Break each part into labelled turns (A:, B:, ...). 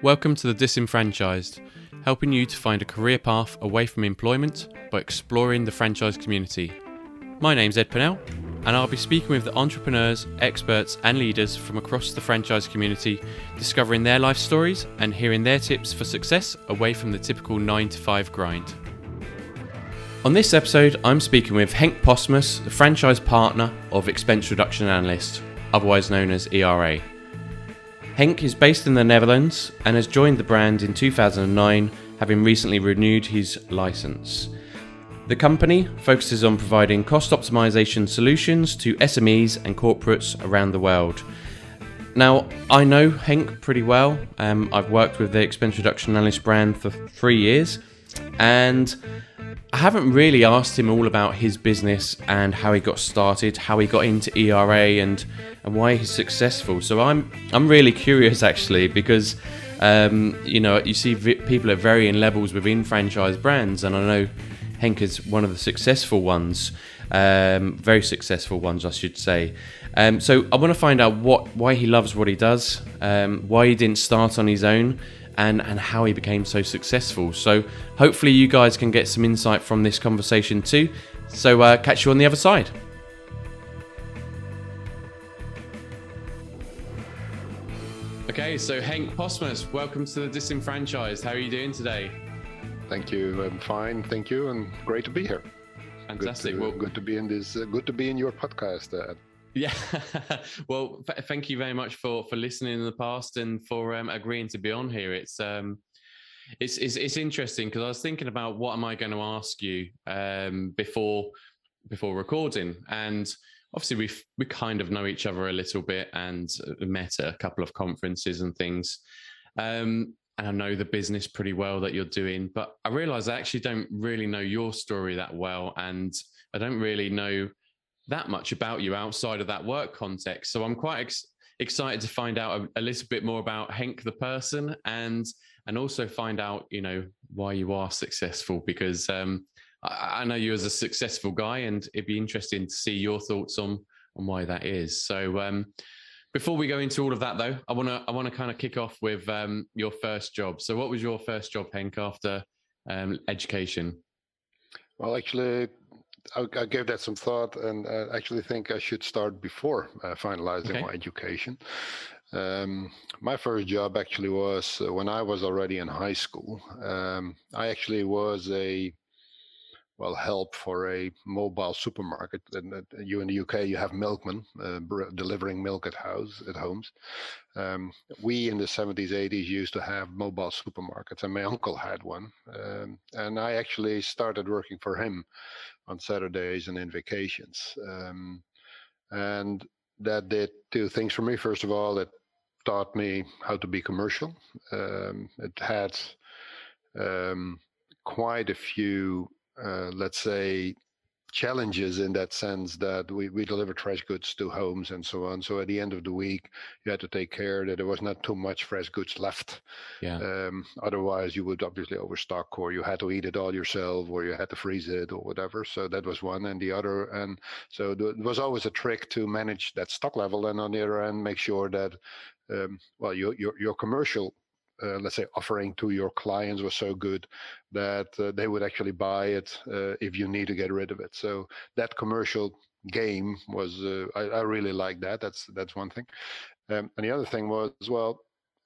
A: Welcome to The Disenfranchised, helping you to find a career path away from employment by exploring the franchise community. My name's Ed Pennell, and I'll be speaking with the entrepreneurs, experts, and leaders from across the franchise community, discovering their life stories and hearing their tips for success away from the typical 9 to 5 grind. On this episode, I'm speaking with Henk Postmus, the franchise partner of Expense Reduction Analyst, otherwise known as ERA. Henk is based in the Netherlands and has joined the brand in 2009, having recently renewed his license. The company focuses on providing cost optimization solutions to SMEs and corporates around the world. Now, I know Henk pretty well. Um, I've worked with the Expense Reduction Analyst brand for three years, and I haven't really asked him all about his business and how he got started, how he got into ERA, and and why he's successful. So I'm I'm really curious actually because um, you know you see vi- people at varying levels within franchise brands, and I know Henk is one of the successful ones, um, very successful ones, I should say. Um, so I want to find out what why he loves what he does, um, why he didn't start on his own, and, and how he became so successful. So hopefully you guys can get some insight from this conversation too. So uh, catch you on the other side. Okay, so Henk Postmus, welcome to the Disenfranchised. How are you doing today?
B: Thank you. I'm fine. Thank you, and great to be here.
A: Fantastic.
B: Good to, well, good to be in this. Uh, good to be in your podcast. Uh,
A: yeah. well, th- thank you very much for for listening in the past and for um, agreeing to be on here. It's um, it's it's, it's interesting because I was thinking about what am I going to ask you um before before recording, and obviously we we kind of know each other a little bit and uh, met at a couple of conferences and things. Um, and I know the business pretty well that you're doing, but I realize I actually don't really know your story that well, and I don't really know that much about you outside of that work context. So I'm quite ex- excited to find out a, a, little bit more about Henk the person and and also find out you know why you are successful because um, I, I, know you as a successful guy and it'd be interesting to see your thoughts on on why that is. So um, before we go into all of that though, I want to I want to kind of kick off with um, your first job. So what was your first job, Henk, after um, education?
B: Well, actually, I, I, gave that some thought and I actually think I should start before uh, finalizing okay. my education. Um, my first job actually was uh, when I was already in high school. Um, I actually was a well help for a mobile supermarket. And uh, you in the UK, you have milkmen uh, delivering milk at house at homes. Um, we in the 70s, 80s used to have mobile supermarkets, and my uncle had one. Um, and I actually started working for him on Saturdays and in vacations. Um, and that did two things for me. First of all, it taught me how to be commercial. Um, it had um, quite a few uh, let's say, challenges in that sense that we, we deliver fresh goods to homes and so on. So at the end of the week, you had to take care that there was not too much fresh goods left. Yeah. Um, otherwise, you would obviously overstock, or you had to eat it all yourself, or you had to freeze it, or whatever. So that was one, and the other, and so there was always a trick to manage that stock level, and on the other end, make sure that um, well, your your your commercial uh, let's say offering to your clients was so good that uh, they would actually buy it uh, if you need to get rid of it. So that commercial game was uh, I, I, really like that. That's that's one thing. Um, and the other thing was well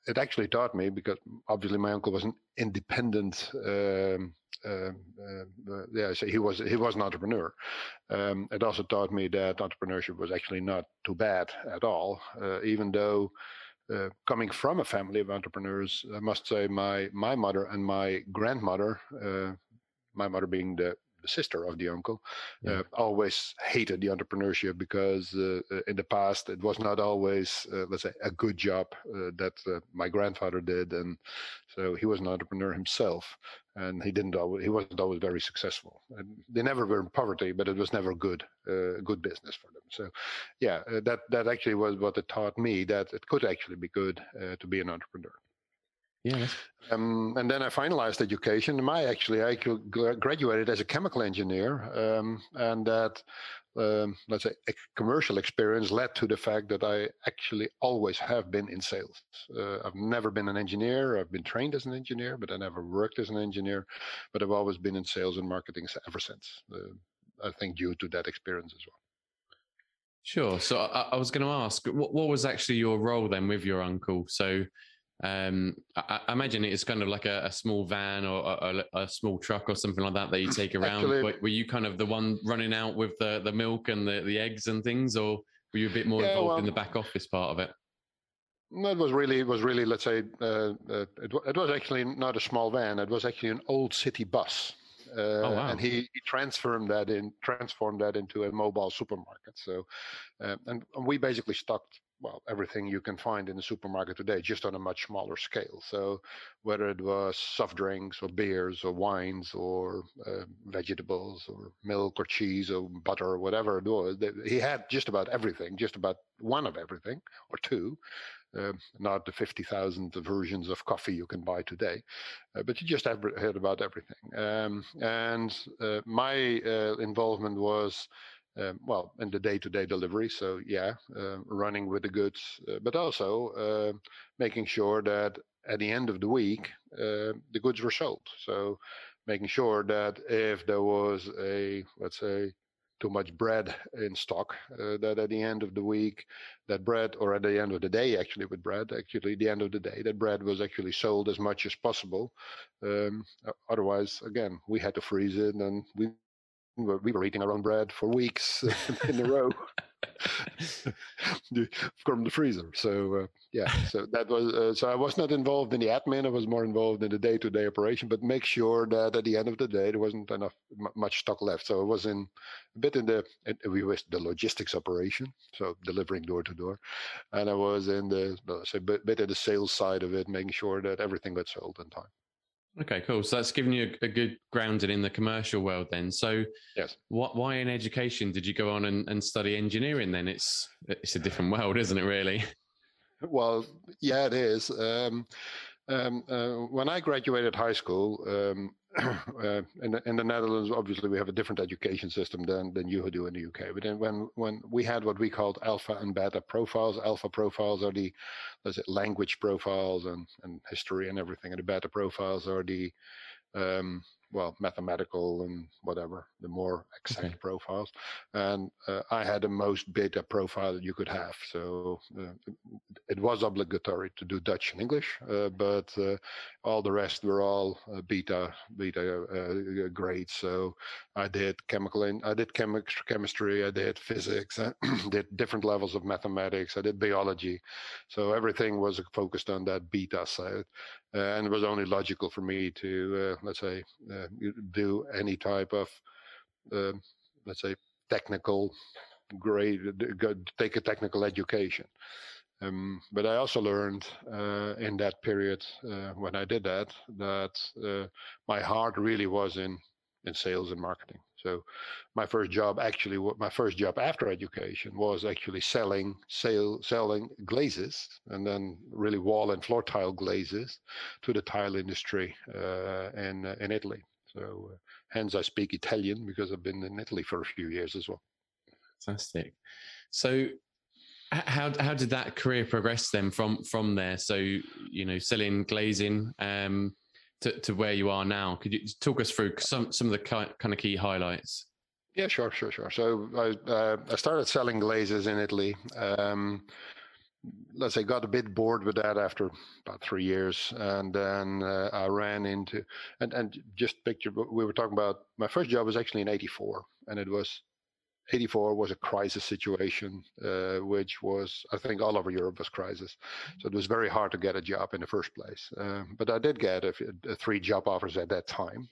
B: it actually taught me because obviously my uncle was an independent um, uh, uh, yeah, so he was he was an entrepreneur. Um, it also taught me that entrepreneurship was actually not too bad at all, even though uh, coming from a family of entrepreneurs, I must say my my mother and my grandmother, uh, my mother being the, the sister of the uncle, yeah. uh, always hated the entrepreneurship because uh, uh, in the past it was not always, let's say, a good job that my grandfather did, and so he was an entrepreneur himself and he didn't always, he wasn't always very successful. And they never were in poverty, but it was never good, uh, good business for them. So, yeah, uh, that that actually was what it taught me that it could actually be good uh, to be an entrepreneur.
A: Yeah.
B: Um, and then I finalized education. My actually, I graduated as a chemical engineer, um, and that um, let's say, commercial experience led to the fact that I actually always have been in sales. Uh, I've never been an engineer. I've been trained as an engineer, but I never worked as an engineer. But I've always been in sales and marketing ever since. Uh, I think due to that experience as well.
A: Sure. So I, I was going to ask, what, what was actually your role then with your uncle? So um, I, I, imagine it's kind of like a, a small van or a, a, small truck or something like that that you take around. Were, were, you kind of the one running out with the, the milk and the, the eggs and things, or were you a bit more yeah, involved well, in the back office part of it?
B: No, it was really, it was really, let's say, uh, uh, it, it was actually not a small van. It was actually an old city bus. Uh, oh, wow. and he, he, transformed that in transformed that into a mobile supermarket. So, uh, and, we basically stocked well everything you can find in the supermarket today just on a much smaller scale so whether it was soft drinks or beers or wines or uh, vegetables or milk or cheese or butter or whatever it was he had just about everything just about one of everything or two uh, not the 50,000 versions of coffee you can buy today, uh, but you just heard about everything. Um, and uh, my uh, involvement was um, well, in the day-to-day delivery. So yeah, uh, running with the goods, uh, but also uh, making sure that at the end of the week uh, the goods were sold. So making sure that if there was a let's say too much bread in stock, uh, that at the end of the week that bread, or at the end of the day actually with bread, actually the end of the day that bread was actually sold as much as possible. Um, otherwise, again, we had to freeze it and we we were, we were eating our own bread for weeks in a row from the freezer. So uh, yeah, so that was uh, so I was not involved in the admin. I was more involved in the day-to-day operation, but make sure that at the end of the day there wasn't enough m- much stock left. So I was in a bit in the in, we was the logistics operation, so delivering door to door, and I was in the say bit, bit of the sales side of it, making sure that everything got sold in time.
A: Okay, cool. So that's given you a, a, good grounding in the commercial world then. So
B: yes.
A: What, why in education did you go on and, and study engineering then? It's, it's a different world, isn't it really?
B: Well, yeah, it is. Um, um, uh, when I graduated high school, um, uh, in, the, in, the, Netherlands, obviously we have a different education system than than you do in the UK. But then when when we had what we called alpha and beta profiles, alpha profiles are the let's say, language profiles and and history and everything, and the beta profiles are the um, well, mathematical and whatever, the more exact okay. profiles. And uh, I had the most beta profile you could have. So uh, it was obligatory to do Dutch and English, uh, but uh, all the rest were all uh, beta beta uh, grades. So I did chemical, in, I did chemi- chemistry, I did physics, I did different levels of mathematics, I did biology. So everything was focused on that beta side. and it was only logical for me to, let's say, uh, do any type of, uh, let's say, technical grade, take a technical education. Um, but I also learned uh, in that period uh, when I did that that uh, my heart really was in in sales and marketing. So my first job actually, my first job after education was actually selling sale, selling glazes and then really wall and floor tile glazes to the tile industry uh, in in Italy. So uh, hence I speak Italian because I've been in Italy for a few years as well.
A: Fantastic. So how how did that career progress then from from there? So you know, selling glazing um, to to where you are now. Could you talk us through some some of the kind of key highlights?
B: Yeah, sure, sure, sure. So I uh, I started selling glazes in Italy. Um, let's say got a bit bored with that after about three years and then uh, i ran into and and just picture we were talking about my first job was actually in 84 and it was 84 was a crisis situation uh, which was i think all over europe was crisis. So it was very hard to get a job in the first place um, but i did get a, a three job offers at that time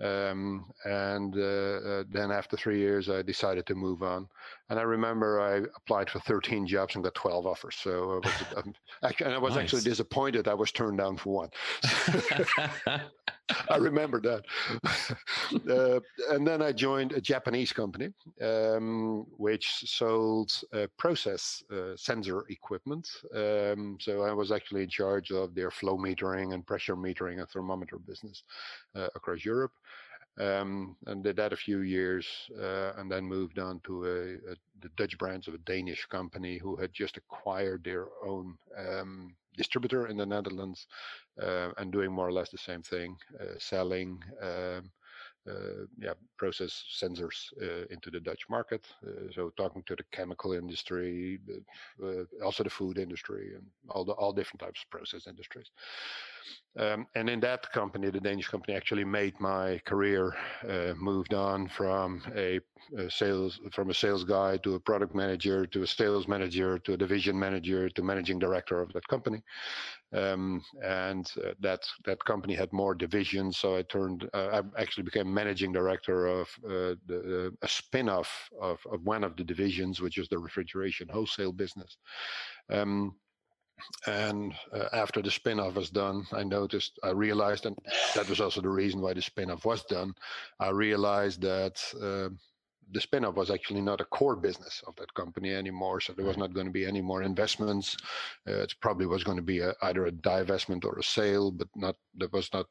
B: um, and uh, uh, then after three years, I decided to move on. And I remember I applied for 13 jobs and got 12 offers. So I was, um, and I was nice. actually disappointed I was turned down for one. I remember that. uh, and then I joined a Japanese company, um, which sold uh, process uh, sensor equipment. Um, so I was actually in charge of their flow metering and pressure metering and thermometer business uh, across Europe. um, and did that a few years, uh, and then moved on to a, a, the Dutch branch of a Danish company who had just acquired their own um, distributor in the Netherlands, uh, and doing more or less the same thing, uh, selling. Um, uh, yeah, process sensors into the Dutch market. So talking to the chemical industry, also the food industry, and all the all different types of process industries. Um, and in that company, the Danish company, actually made my career. Uh, moved on from a, a, sales from a sales guy to a product manager to a sales manager to a division manager to managing director of that company. Um, and uh, that that company had more divisions, so I turned. Uh, I actually became managing director of uh, the, a spin-off of, of one of the divisions, which is the refrigeration wholesale business. Um, and uh, after the spin-off was done i noticed i realized and that was also the reason why the spin-off was done i realized that uh, the spin-off was actually not a core business of that company anymore so there was not going to be any more investments. Uh, it probably was going to be a, either a divestment or a sale but not there was not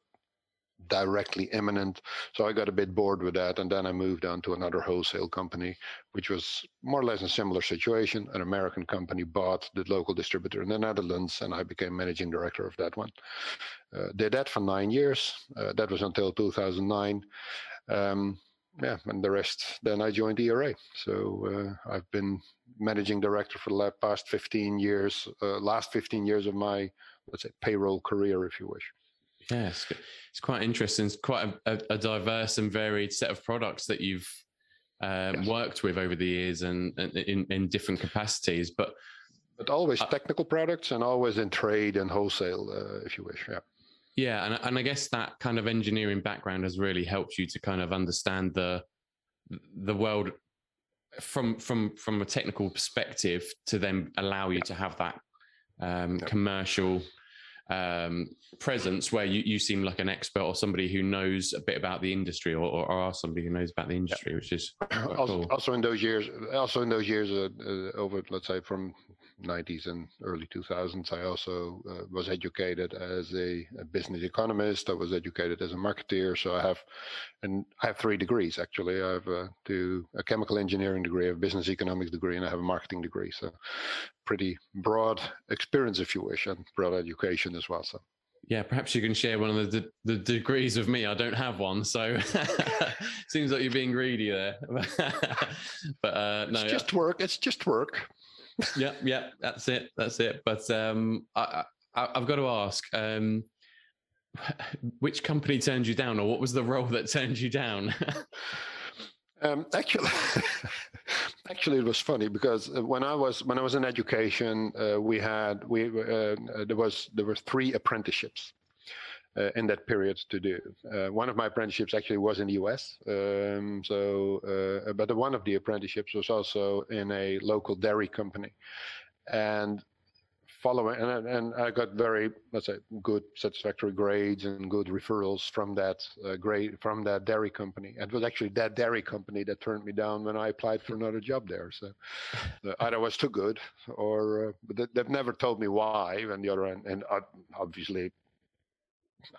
B: directly imminent. So I got a bit bored with that. And then I moved on to another wholesale company, which was more or less a similar situation. An American company bought the local distributor in the Netherlands, and I became managing director of that one. Uh, did that for nine years. Uh, that was until 2009. Um, yeah, and the rest, then I joined ERA. So uh, I've been managing director for the past 15 years, uh, last 15 years of my, let's say, payroll career, if you wish.
A: Yeah, it's, it's quite interesting. It's quite a, a, diverse and varied set of products that you've um, yes. worked with over the years and, and in, in different capacities. But
B: but always uh, technical products and always in trade and wholesale, uh, if you wish. Yeah.
A: Yeah, and and I guess that kind of engineering background has really helped you to kind of understand the the world from from from a technical perspective to then allow you to have that um, commercial um, presence where you, you seem like an expert or somebody who knows a bit about the industry or, or are somebody who knows about the industry, which is
B: also, cool. also, in those years, also in those years uh, uh, over, let's say from 90s and early 2000s, I also uh, was educated as a, a, business economist. I was educated as a marketeer. So I have, and I have three degrees actually. I have a, uh, a chemical engineering degree, a business economics degree, and I have a marketing degree. So pretty broad experience, if you wish, and broad education as well. So.
A: Yeah, perhaps you can share one of the, the degrees with me. I don't have one, so seems like you're being greedy there.
B: but uh, no, it's just work. It's just work.
A: Yeah, yeah, that's it. That's it. But um, I, have got to ask, um, which company turned you down, or what was the role that turned you down?
B: um, actually, actually, it was funny because uh, when I was when I was in education, uh, we had we uh, there was there were three apprenticeships uh, in that period to do. Uh, one of my apprenticeships actually was in the US. Um, so, uh, but one of the apprenticeships was also in a local dairy company, and following and, and I got very let's say good satisfactory grades and good referrals from that uh, grade from that dairy company. It was actually that dairy company that turned me down when I applied for another job there. So uh, either was too good or uh, but they've never told me why. And the other and obviously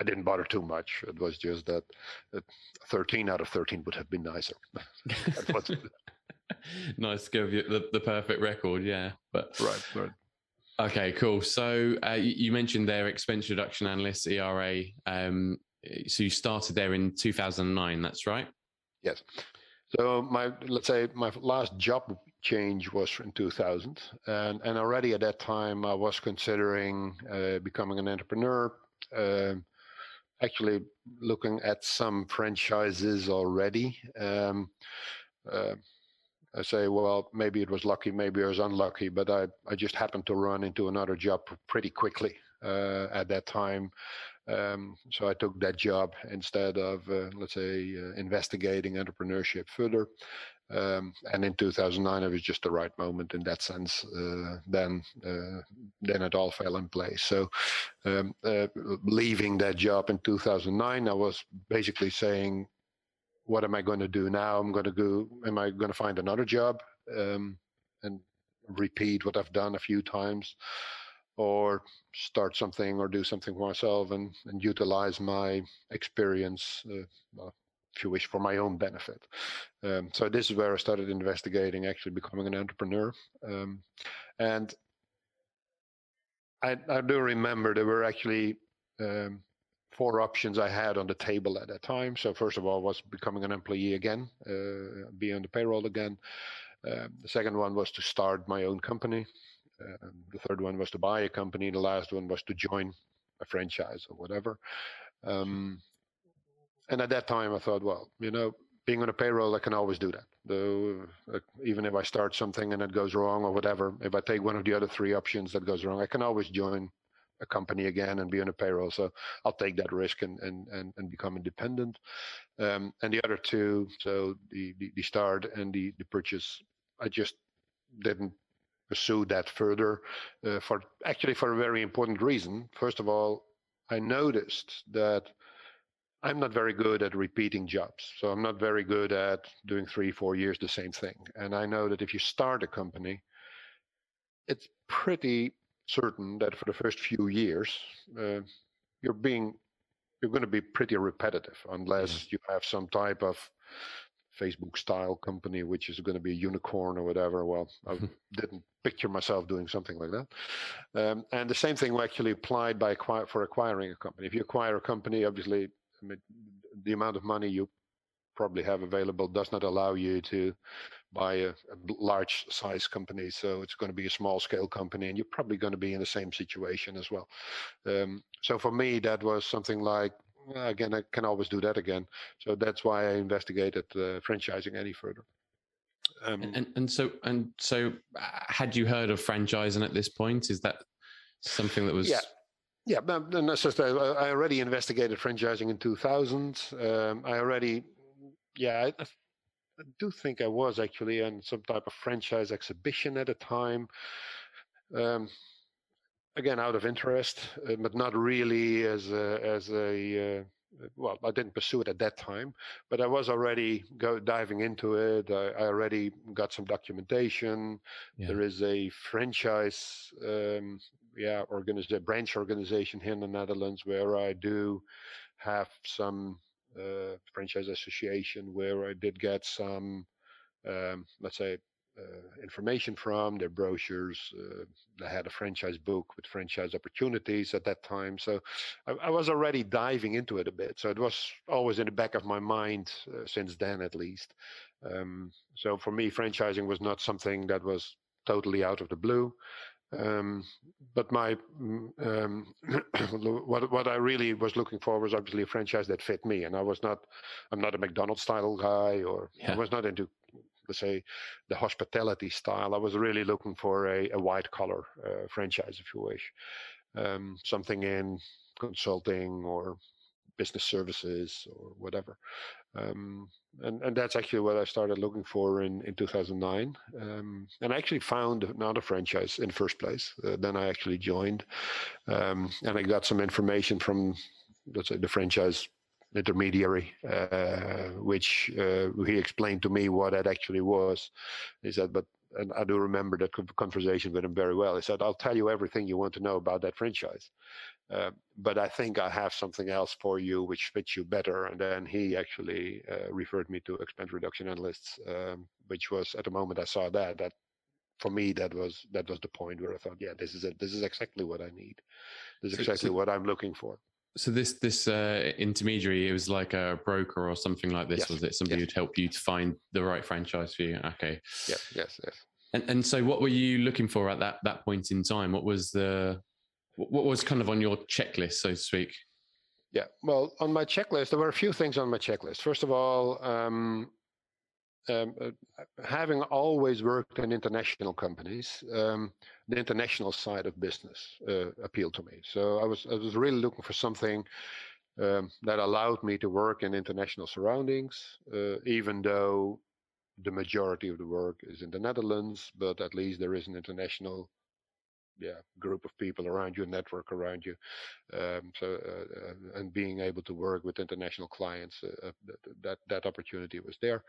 B: I didn't bother too much. It was just that, 13 out of 13 would have been nicer.
A: nice to give you the, the perfect record, yeah. But
B: right, right.
A: Okay, cool. So uh, you mentioned their expense reduction analyst ERA. Um, so you started there in 2009. That's right.
B: Yes. So my let's say my last job change was in 2000, and and already at that time I was considering uh, becoming an entrepreneur. Um, actually looking at some franchises already. Um, uh, I say, well, maybe it was lucky, maybe I was unlucky, but I, I just happened to run into another job pretty quickly uh, at that time. Um, so I took that job instead of, uh, let's say, uh, investigating entrepreneurship further. Um, and in 2009, it was just the right moment in that sense. Uh, then, uh, then it all fell in place. So, um, uh, leaving that job in 2009, I was basically saying, "What am I going to do now? I'm going to go. Am I going to find another job um, and repeat what I've done a few times, or start something or do something myself and, and utilize my experience, uh, if you wish, for my own benefit. Um, so this is where I started investigating actually becoming an entrepreneur. Um, and I, I, do remember there were actually um, four options I had on the table at that time. So first of all was becoming an employee again, uh, be on the payroll again. Um, the second one was to start my own company. Um, the third one was to buy a company. The last one was to join a franchise or whatever. Um, and at that time, I thought, well, you know, being on a payroll, I can always do that. Though, even if I start something and it goes wrong or whatever, if I take one of the other three options that goes wrong, I can always join a company again and be on a payroll. So I'll take that risk and and and, and become independent. Um, and the other two, so the, the, the start and the the purchase, I just didn't pursue that further uh, for actually for a very important reason. First of all, I noticed that I'm not very good at repeating jobs. So I'm not very good at doing three, four years the same thing. And I know that if you start a company, it's pretty certain that for the first few years, uh, you're being you're going to be pretty repetitive unless mm-hmm. you have some type of Facebook style company which is going to be a unicorn or whatever. Well, I didn't picture myself doing something like that. Um, and the same thing actually applied by for acquiring a company. If you acquire a company, obviously the amount of money you probably have available does not allow you to buy a, a, large size company. So it's going to be a small scale company, and you're probably going to be in the same situation as well. Um, so for me, that was something like again, I can always do that again. So that's why I investigated uh, franchising any further.
A: Um, and, and, and so and so, uh, had you heard of franchising at this point? Is that something that was
B: yeah yeah, that's just, I already investigated franchising in 2000. Um, I already, yeah, I, I, do think I was actually on some type of franchise exhibition at the time. Um, again, out of interest, uh, but not really as a, as a uh, well, I didn't pursue it at that time, but I was already go diving into it. I, I already got some documentation. Yeah. There is a franchise um, yeah organization branch organization here in the Netherlands where I do have some uh, franchise association where I did get some um, let's say uh, information from their brochures. Uh, they had a franchise book with franchise opportunities at that time. So I, I, was already diving into it a bit. So it was always in the back of my mind uh, since then, at least. Um, so for me, franchising was not something that was totally out of the blue. Um, but my um, what what I really was looking for was obviously a franchise that fit me, and I was not I'm not a McDonald's style guy, or yeah. I was not into let's say the hospitality style. I was really looking for a, a white collar uh, franchise, if you wish, um, something in consulting or business services or whatever. Um, and, and that's actually what I started looking for in, in 2009. Um, and I actually found another franchise in first place. Uh, then I actually joined, um, and I got some information from let's say the franchise intermediary, uh, which uh, he explained to me what that actually was. He said, but and I do remember that conversation with him very well. He said, "I'll tell you everything you want to know about that franchise." Uh, but I think I have something else for you which fits you better. And then he actually uh, referred me to expense reduction analysts, um, which was at the moment I saw that that for me that was that was the point where I thought, yeah, this is it. This is exactly what I need. This is so, exactly so, what I'm looking for.
A: So this this uh, intermediary, it was like a broker or something like this, yes. was it? Somebody yes. who'd help you to find the right franchise for you. Okay.
B: Yes. Yes. Yes.
A: And and so, what were you looking for at that that point in time? What was the what was kind of on your checklist, so to speak?
B: Yeah, well, on my checklist, there were a few things on my checklist. First of all, um, um, uh, having always worked in international companies, um, the international side of business uh, appealed to me. So I was I was really looking for something um, that allowed me to work in international surroundings, uh, even though the majority of the work is in the Netherlands, but at least there is an international yeah group of people around you, network around you. Um, so uh, uh, and being able to work with international clients, uh, uh that that opportunity was there.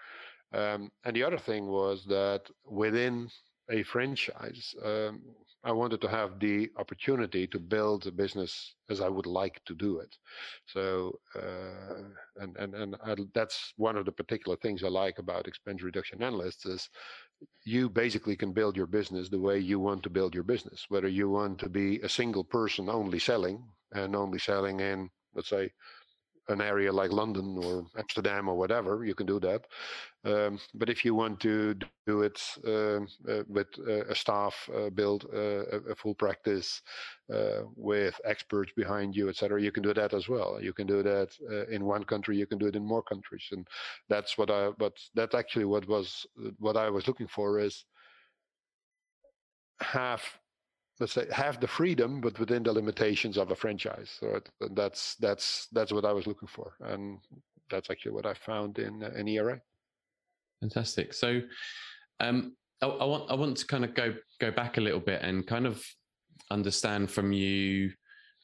B: Um, and the other thing was that within a franchise, um, I wanted to have the opportunity to build a business as I would like to do it. So, uh, and and and I, that's one of the particular things I like about expense reduction analysts is you basically can build your business the way you want to build your business. Whether you want to be a single person only selling and only selling in, let's say, an area like London or Amsterdam or whatever, you can do that. Um, but if you want to do it uh, uh, with uh, a staff, uh, build uh, a, a, full practice uh, with experts behind you, etc., you can do that as well. You can do that in one country. You can do it in more countries, and that's what I. But that's actually what was what I was looking for is have let's say have the freedom but within the limitations of a franchise. So that's that's that's what i was looking for. And that's actually what i found in uh, in era
A: fantastic. So um I, I, want i want to kind of go go back a little bit and kind of understand from you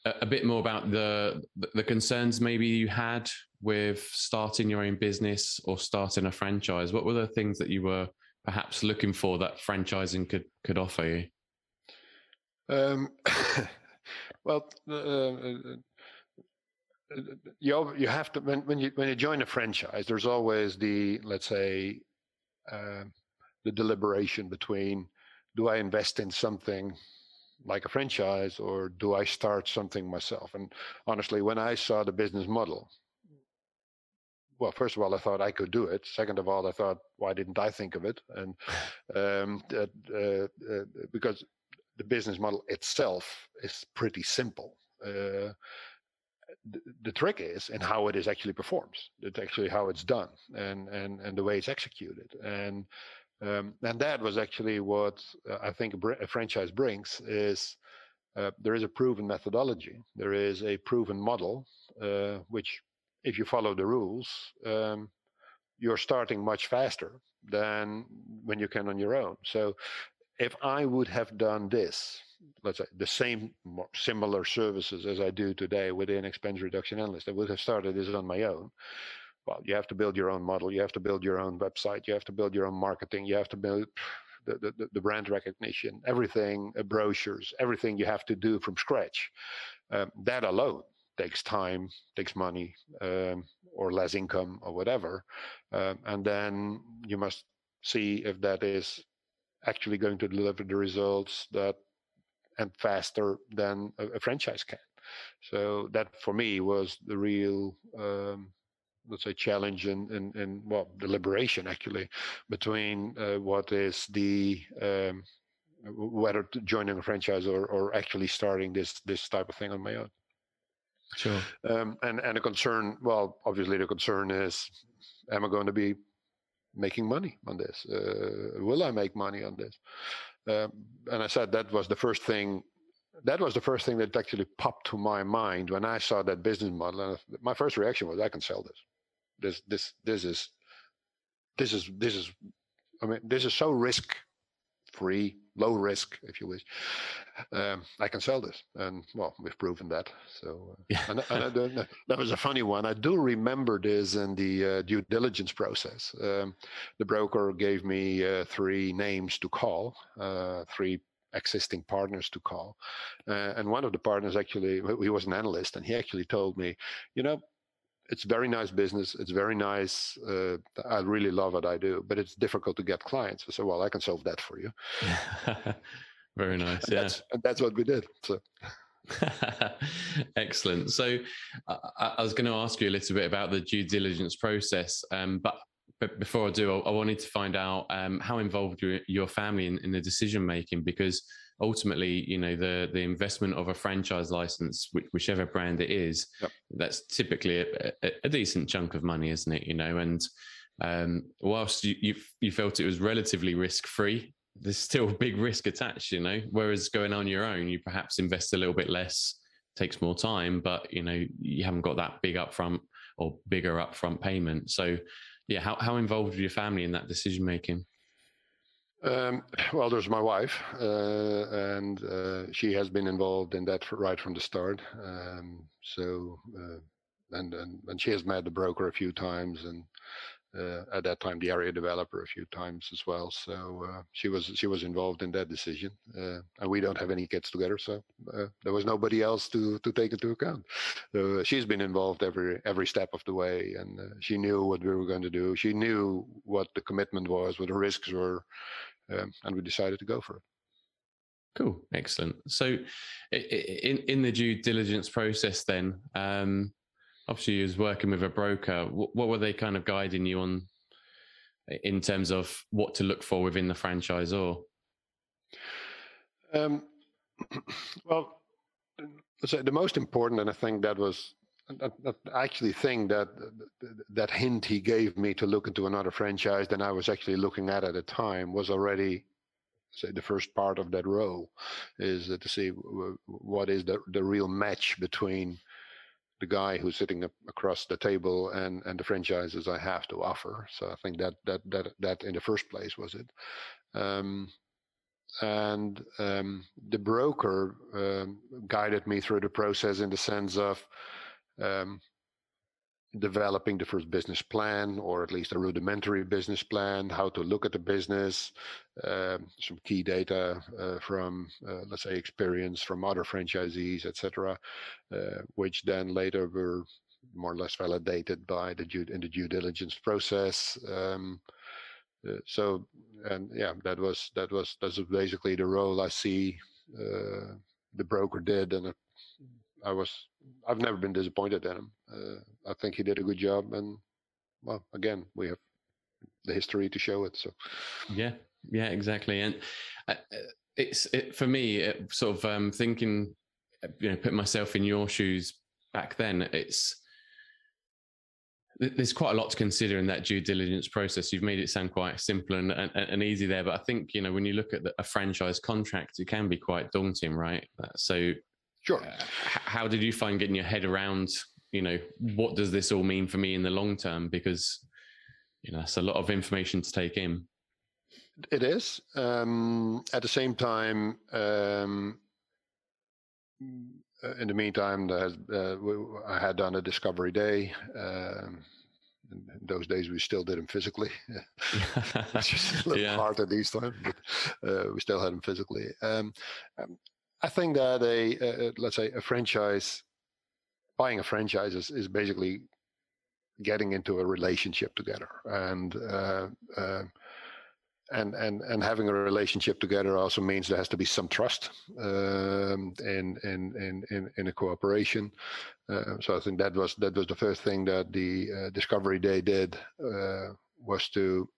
A: a, a bit more about the the concerns maybe you had with starting your own business or starting a franchise. What were the things that you were perhaps looking for that franchising could could offer you um,
B: well, uh, uh, uh, you you have to when when you when you join a franchise, there's always the let's say uh, the deliberation between do I invest in something like a franchise or do I start something myself? And honestly, when I saw the business model, well, first of all, I thought I could do it. Second of all, I thought, why didn't I think of it? And um, uh, uh, because the business model itself is pretty simple. Uh, the, the, trick is in how it is actually performs. It's actually how it's done and and and the way it's executed. And um, and that was actually what uh, I think a, a, franchise brings is uh, there is a proven methodology. There is a proven model, uh, which if you follow the rules, um, you're starting much faster than when you can on your own. So if I would have done this, let's say the same similar services as I do today within expense reduction analyst, I would have started this on my own. Well, you have to build your own model, you have to build your own website, you have to build your own marketing, you have to build the, the, the brand recognition, everything, uh, brochures, everything you have to do from scratch. Um, that alone takes time, takes money, um, or less income, or whatever. Um, and then you must see if that is actually going to deliver the results that and faster than a, a franchise can. So that for me was the real um, let's say challenge and and, and well deliberation actually between uh, what is the um, whether joining a franchise or, or actually starting this this type of thing on my own.
A: Sure.
B: Um, and and a concern, well, obviously the concern is, am I going to be making money on this? Uh, will I make money on this? Um, and I said that was the first thing. That was the first thing that actually popped to my mind when I saw that business model. And my first reaction was, I can sell this. This, this, this is, this is, this is. I mean, this is so risk free, low risk, if you wish. Um, I can sell this, and well, we've proven that. So, uh, yeah. and, and that was a funny one. I do remember this in the uh, due diligence process. Um, the broker gave me uh, three names to call, uh, three existing partners to call, uh, and one of the partners actually he was an analyst, and he actually told me, you know, it's very nice business. It's very nice. Uh, I really love what I do, but it's difficult to get clients. So, well, I can solve that for you.
A: very nice.
B: And
A: yeah.
B: That's, and that's what we did. So.
A: Excellent. So I, I was going to ask you a little bit about the due diligence process, um, but but before I do, I, I wanted to find out um, how involved your, your family in, in the decision making because ultimately, you know, the the investment of a franchise license, which, whichever brand it is, yep. that's typically a, a, a, decent chunk of money, isn't it? You know, and um, whilst you, you, you felt it was relatively risk free, there's still a big risk attached. You know, whereas going on your own, you perhaps invest a little bit less, takes more time, but you know, you haven't got that big upfront or bigger upfront payment. So, yeah, how how involved with your family in that decision making?
B: Um, well, there's my wife, uh, and uh, she has been involved in that right from the start. Um, so, uh, and, and and she has met the broker a few times, and uh, at that time the area developer a few times as well. So uh, she was she was involved in that decision, uh, and we don't have any kids together, so there was nobody else to to take into account. So she's been involved every every step of the way, and she knew what we were going to do. She knew what the commitment was, what the risks were, um, and we decided to go for it.
A: Cool, excellent. So, in in the due diligence process, then. Um, obviously you was working with a broker. What, what, were they kind of guiding you on in terms of what to look for within the franchisor? Um,
B: well, so the most important, and I think that was actually think that that hint he gave me to look into another franchise than I was actually looking at at the time was already say the first part of that role is to see what is the the real match between the guy who's sitting across the table and and the franchises I have to offer. So I think that that that that in the first place was it. Um, and um, the broker um, guided me through the process in the sense of um, developing the first business plan or at least a rudimentary business plan how to look at the business uh, some key data uh, from uh, let's say experience from other franchisees etc uh, which then later were more or less validated by the due in the due diligence process um, uh, so and yeah that was that was that's basically the role i see uh, the broker did and I was I've never been disappointed in him. Uh, I think he did a good job, and well, again, we have the history to show it. So
A: yeah, yeah, exactly, and uh, it's it, for me it, sort of um, thinking, you know, put myself in your shoes back then. It's there's quite a lot to consider in that due diligence process. You've made it sound quite simple and, and, and easy there, but I think you know when you look at the, a franchise contract, it can be quite daunting, right? So
B: Sure. Uh,
A: how did you find getting your head around, you know, what does this all mean for me in the long term? Because, you know, it's a lot of information to take in.
B: It is. Um, at the same time, um, uh, in the meantime, has, uh, I had done a discovery day. Um, in those days, we still did them physically. it's just a little yeah. harder these times, but uh, we still had them physically. Um, um I think that a, a, let's say a franchise, buying a franchise is, is basically getting into a relationship together, and uh, uh, and and and having a relationship together also means there has to be some trust um, in, in in in a cooperation. Uh, so I think that was that was the first thing that the uh, Discovery Day did uh, was to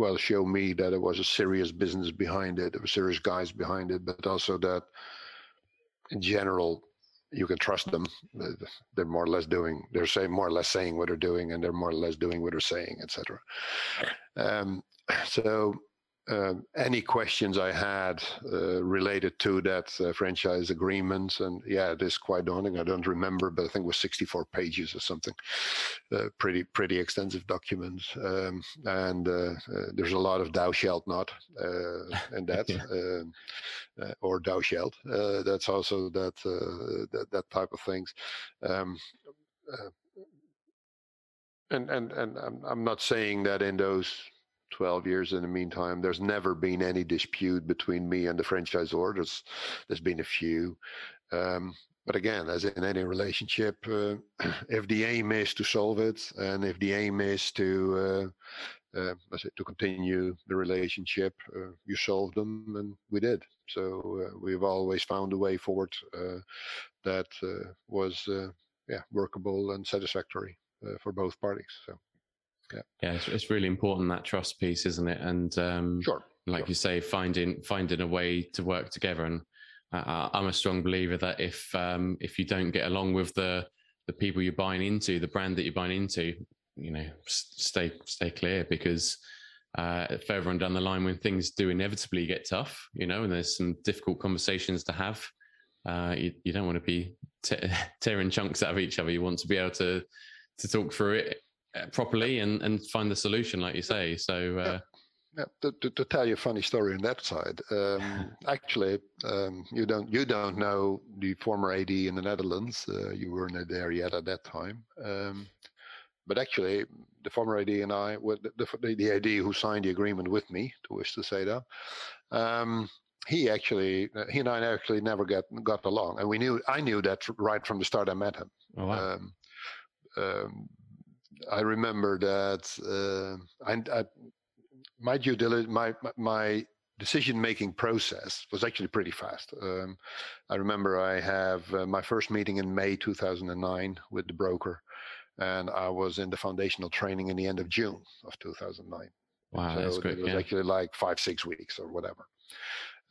B: well show me that there was a serious business behind it, there were serious guys behind it, but also that in general you can trust them. They're more or less doing, they're saying more or less saying what they're doing, and they're more or less doing what they're saying, etc. Um, so uh, any questions I had uh, related to that uh, franchise agreement. And yeah, it is quite daunting. I don't remember, but I think it was 64 pages or something. Uh, pretty pretty extensive document. Um, and uh, uh, there's a lot of thou shalt not in that, yeah. Um, or thou shalt. that's also that, that, that type of things. Um, and and and I'm, I'm not saying that in those 12 years in the meantime. There's never been any dispute between me and the franchisor. There's, there's been a few. Um, but again, as in any relationship, uh, if the aim is to solve it, and if the aim is to uh, uh, to continue the relationship, uh, you solve them, and we did. So uh, we've always found a way forward uh, that was yeah workable and satisfactory for both parties. So.
A: Yeah, yeah it's, it's really important that trust piece, isn't it? And um,
B: sure,
A: like
B: sure.
A: you say, finding finding a way to work together. And uh, I'm a strong believer that if um, if you don't get along with the the people you're buying into, the brand that you're buying into, you know, stay stay clear because uh, further on down the line, when things do inevitably get tough, you know, and there's some difficult conversations to have, uh, you, you, don't want to be tearing chunks out of each other. You want to be able to to talk through it properly and, and find the solution, like you say. So, uh,
B: yeah. To, to, to, tell you a funny story on that side, um, actually, um, you don't you don't know the former AD in the Netherlands. Uh, you weren't there yet at that time. Um, but actually, the former AD and I, the, the, the AD who signed the agreement with me, to wish to say that, um, he actually, uh, he and I actually never got got along, and we knew, I knew that right from the start. I met him.
A: Oh, wow. Um,
B: um, I remember that uh, I, I, my due diligence, my my decision making process was actually pretty fast. Um, I remember I have uh, my first meeting in May 2009 with the broker, and I was in the foundational training in the end of June of 2009.
A: Wow, so that's great.
B: It was
A: yeah.
B: actually like five, six weeks or whatever.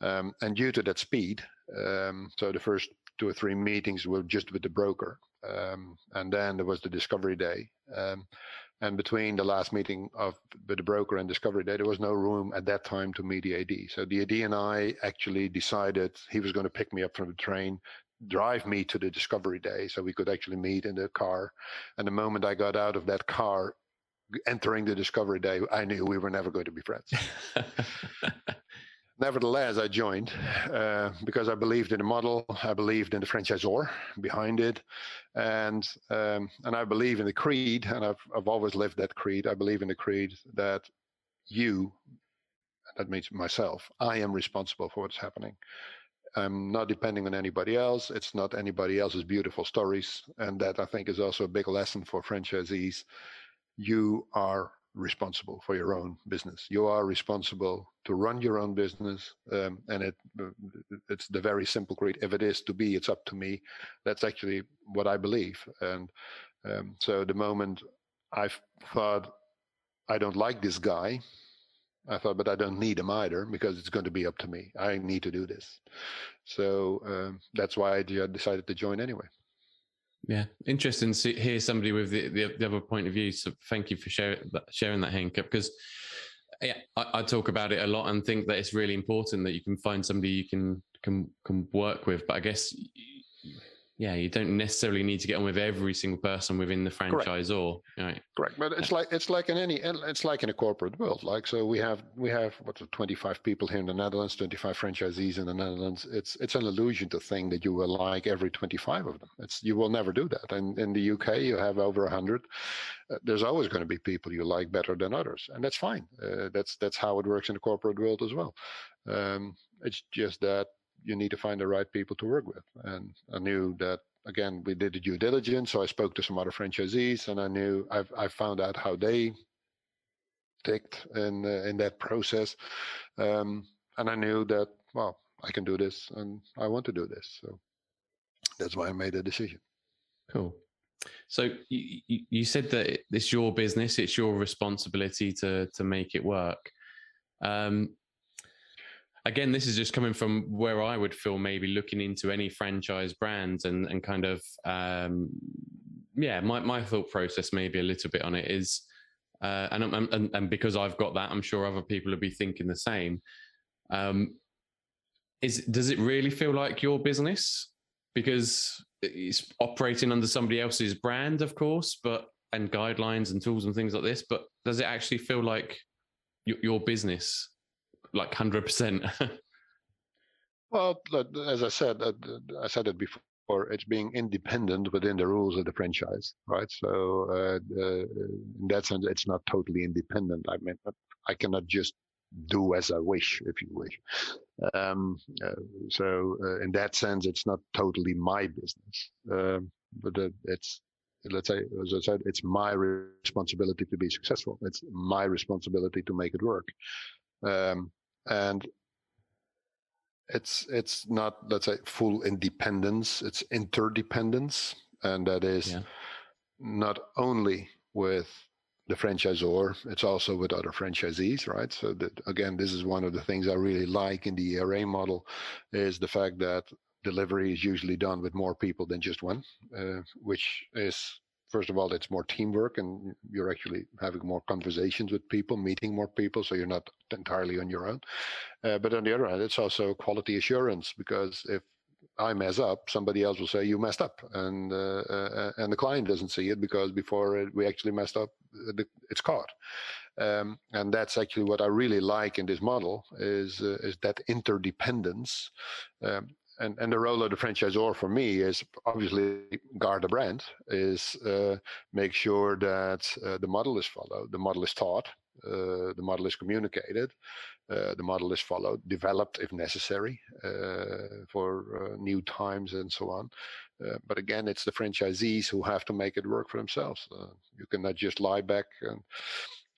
B: Um, and due to that speed, um, so the first two or three meetings were just with the broker, um, and then there was the discovery day. Um, and between the last meeting of the broker and discovery day, there was no room at that time to meet the AD. So the AD and I actually decided he was going to pick me up from the train, drive me to the discovery day so we could actually meet in the car. And the moment I got out of that car, entering the discovery day, I knew we were never going to be friends. Nevertheless, I joined uh, because I believed in the model. I believed in the franchisor behind it, and um, and I believe in the creed. And I've I've always lived that creed. I believe in the creed that you, that means myself, I am responsible for what's happening. I'm not depending on anybody else. It's not anybody else's beautiful stories. And that I think is also a big lesson for franchisees. You are responsible for your own business. You are responsible to run your own business. Um, and it it's the very simple creed. If it is to be, it's up to me. That's actually what I believe. And um, so the moment I thought, I don't like this guy, I thought, but I don't need him either because it's going to be up to me. I need to do this. So um, that's why I decided to join anyway.
A: Yeah, interesting to hear somebody with the, the, the other point of view. So thank you for sharing that, sharing that Henk, because yeah, I, I, talk about it a lot and think that it's really important that you can find somebody you can can can work with. But I guess yeah, you don't necessarily need to get on with every single person within the franchise or right.
B: Correct, but it's like it's like in any it's like in a corporate world. Like so, we have we have what twenty five people here in the Netherlands, twenty five franchisees in the Netherlands. It's it's an illusion to think that you will like every twenty five of them. It's you will never do that. And in the UK, you have over hundred. Uh, there's always going to be people you like better than others, and that's fine. Uh, that's that's how it works in the corporate world as well. Um, it's just that you need to find the right people to work with. And I knew that again, we did the due diligence. So I spoke to some other franchisees, and I knew I've I found out how they ticked in uh, in that process, um, and I knew that well, I can do this, and I want to do this. So that's why I made the decision.
A: Cool. So you, you said that it's your business, it's your responsibility to to make it work. Um, again, this is just coming from where I would feel maybe looking into any franchise brands and and kind of um, yeah, my my thought process maybe a little bit on it is, uh, and, and and because I've got that, I'm sure other people would be thinking the same. Um, is does it really feel like your business because it's operating under somebody else's brand, of course, but and guidelines and tools and things like this, but does it actually feel like your, your business like hundred percent.
B: Well, as I said, I said it before. It's being independent within the rules of the franchise, right? So uh, uh, in that sense, it's not totally independent. I mean, I cannot just do as I wish, if you wish. Um, uh, so uh, in that sense, it's not totally my business, um, but it's let's say, as I said, it's my responsibility to be successful. It's my responsibility to make it work. Um, and it's it's not let's say full independence it's interdependence and that is yeah. not only with the franchisor it's also with other franchisees right so that again this is one of the things i really like in the ERA model is the fact that delivery is usually done with more people than just one uh, which is first of all, it's more teamwork and you're actually having more conversations with people, meeting more people, so you're not entirely on your own. Uh, but on the other hand, it's also quality assurance because if I mess up, somebody else will say you messed up, and uh, uh, and the client doesn't see it because before we actually messed up, it's caught. Um, and that's actually what I really like in this model is uh, is that interdependence. Um, and and the role of the franchisor for me is obviously guard the brand, is uh, make sure that uh, the model is followed, the model is taught, uh, the model is communicated, uh, the model is followed, developed if necessary uh, for new times and so on. but again, it's the franchisees who have to make it work for themselves. you cannot just lie back and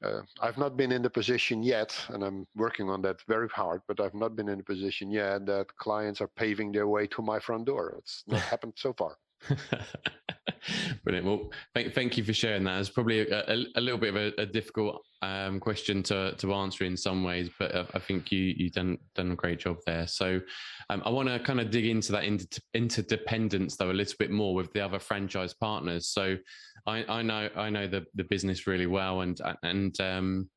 B: uh, I've not been in the position yet, and I'm working on that very hard, but I've not been in a position yet that clients are paving their way to my front door. It's not happened so far.
A: Brilliant. Well, thank, thank you for sharing that. It's probably a, a, a little bit of a, a difficult um, question to, to answer in some ways, but I, I think you you done done a great job there. So um, I want to kind of dig into that inter- interdependence though a little bit more with the other franchise partners. So I, I know I know the the business really well, and and um,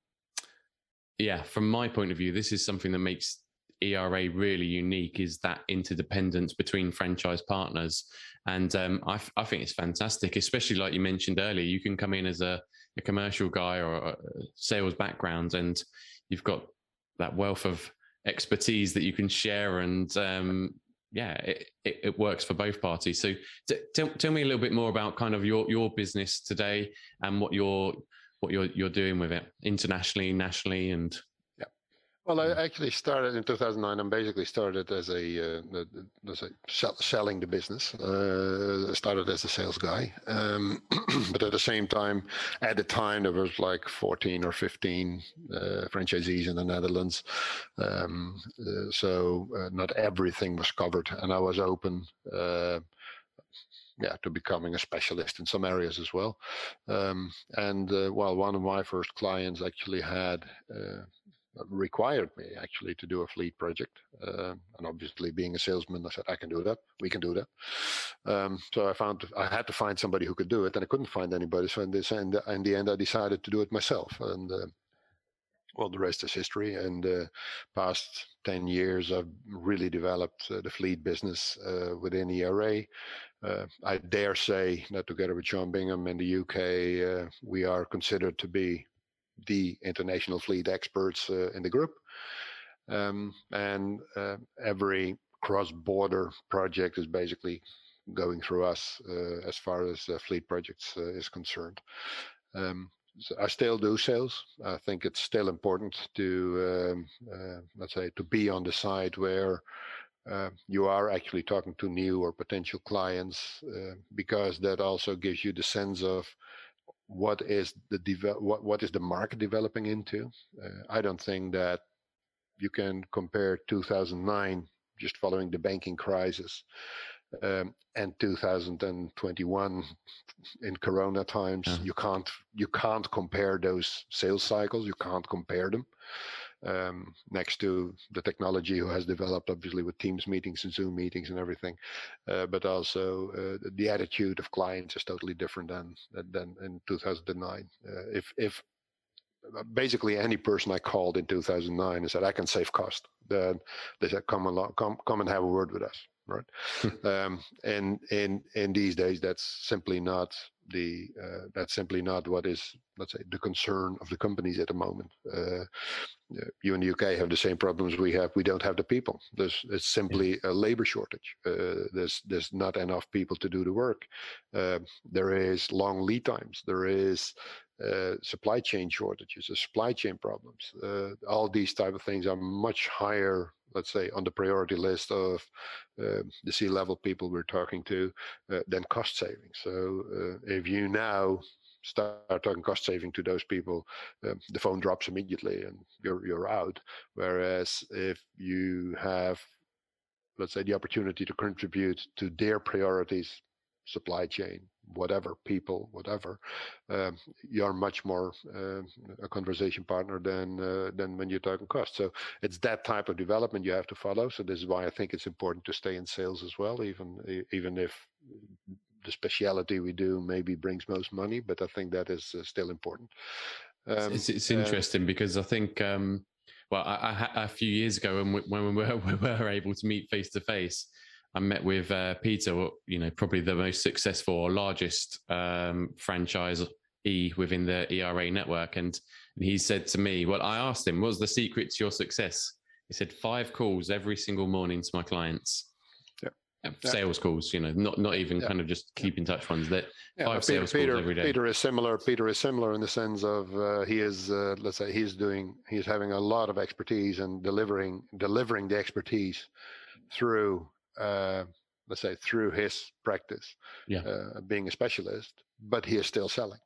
A: yeah, from my point of view, this is something that makes ERA really unique is that interdependence between franchise partners. And um, I, I, think it's fantastic, especially like you mentioned earlier. You can come in as a, a commercial guy or a sales background, and you've got that wealth of expertise that you can share. And um, yeah, it, it, it, works for both parties. So t- tell, tell me a little bit more about kind of your, your business today and what you're what you're you're doing with it internationally, nationally, and
B: well, I actually started in 2009. I basically started as a, uh, as a selling the business. Uh, started as a sales guy, um, but at the same time, at the time there was like 14 or 15 uh, franchisees in the Netherlands. Um, uh, so uh, not everything was covered, and I was open uh, yeah, to becoming a specialist in some areas as well. Um, and uh, well, one of my first clients actually had uh, required me actually to do a fleet project. Uh, and obviously, being a salesman, I said I can do that. We can do that. Um, so I found I had to find somebody who could do it, and I couldn't find anybody. So in, the, in the end, I decided to do it myself. And uh, well, the rest is history. And the uh, past 10 years, I've really developed uh, the fleet business uh, within ERA. Uh, I dare say that together with John Bingham in the UK, we are considered to be the international fleet experts uh, in the group. Um, and uh, every cross-border project is basically going through us uh, as far as fleet projects is concerned. Um, so I still do sales. I think it's still important to, um, uh, let's say, to be on the side where uh, you are actually talking to new or potential clients, uh, because that also gives you the sense of what is the devel- what what is the market developing into. Uh, I don't think that you can compare 2009 just following the banking crisis um, and 2021 in corona times yeah. you can't you can't compare those sales cycles you can't compare them um, next to the technology who has developed obviously with teams meetings and zoom meetings and everything uh, but also uh, the attitude of clients is totally different than than in 2009 uh, if if basically any person I called in 2009 and said I can save cost then they said come along come come and have a word with us right? Um, and in in these days that's simply not the uh, that's simply not what is let's say the concern of the companies at the moment. Uh, you in the UK have the same problems we have. We don't have the people. There's it's simply a labor shortage. Uh, there's there's not enough people to do the work. Uh, there is long lead times. There is uh, supply chain shortages, supply chain problems. Uh, all these type of things are much higher, let's say, on the priority list of uh, the C-level people we're talking to uh, than cost savings. So if you now start talking cost saving to those people, um, the phone drops immediately and you're you're out. Whereas if you have let's say the opportunity to contribute to their priorities supply chain, whatever, people, whatever, um, you're much more uh, a conversation partner than uh, than when you're talking cost. So it's that type of development you have to follow. So this is why I think it's important to stay in sales as well, even even if the speciality we do maybe brings most money, but I think that is uh, still important.
A: Um, it's, it's, interesting because I think. Um, well, I, I, a few years ago, when we, when we were, we were able to meet face to face, I met with uh, Peter, you know, probably the most successful or largest um, franchise E within the ERA network. And he said to me, well, I asked him, what's the secret to your success? He said, five calls every single morning to my clients. sales calls, you know, not not even yeah. kind of just keep in touch ones. That
B: yeah, five Peter, sales Peter, calls every day. Peter is similar. Peter is similar in the sense of uh, he is, uh, let's say, he's doing, he's having a lot of expertise and delivering delivering the expertise through, uh, let's say, through his practice,
A: yeah.
B: Uh, being a specialist, but he is still selling.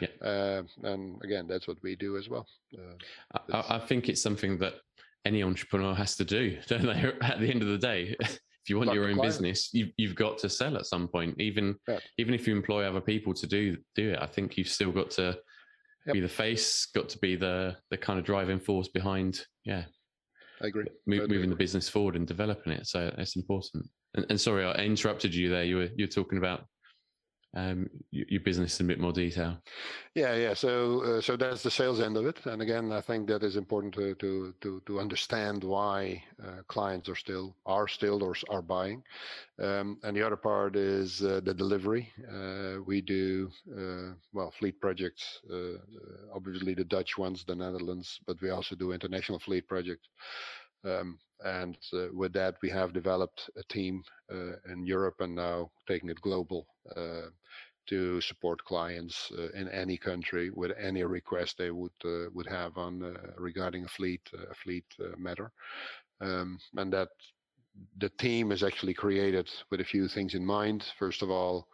A: Yeah.
B: Uh, and again, that's what we do as well.
A: Uh, I, I think it's something that any entrepreneur has to do, don't they? At the end of the day, if you want your own business, you've, you've got to sell at some point. Even yeah. even if you employ other people to do do it, I think you've still got to yep. be the face, got to be the the kind of driving force behind. Yeah,
B: I agree.
A: Move, moving the business forward and developing it. So it's important. And, and sorry, I interrupted you there. You were you were talking about um, your business in a bit more detail.
B: Yeah, yeah. So, uh, so that's the sales end of it. And again, I think that is important to to to, to understand why uh, clients are still are still or are buying. Um, and the other part is uh, the delivery. Uh, we do uh, well fleet projects, uh, obviously the Dutch ones, the Netherlands, but we also do international fleet projects. Um, and uh, with that, we have developed a team uh, in Europe and now taking it global uh, to support clients uh, in any country with any request they would uh, would have on uh, regarding a fleet a fleet matter. Um, and that the team is actually created with a few things in mind. First of all,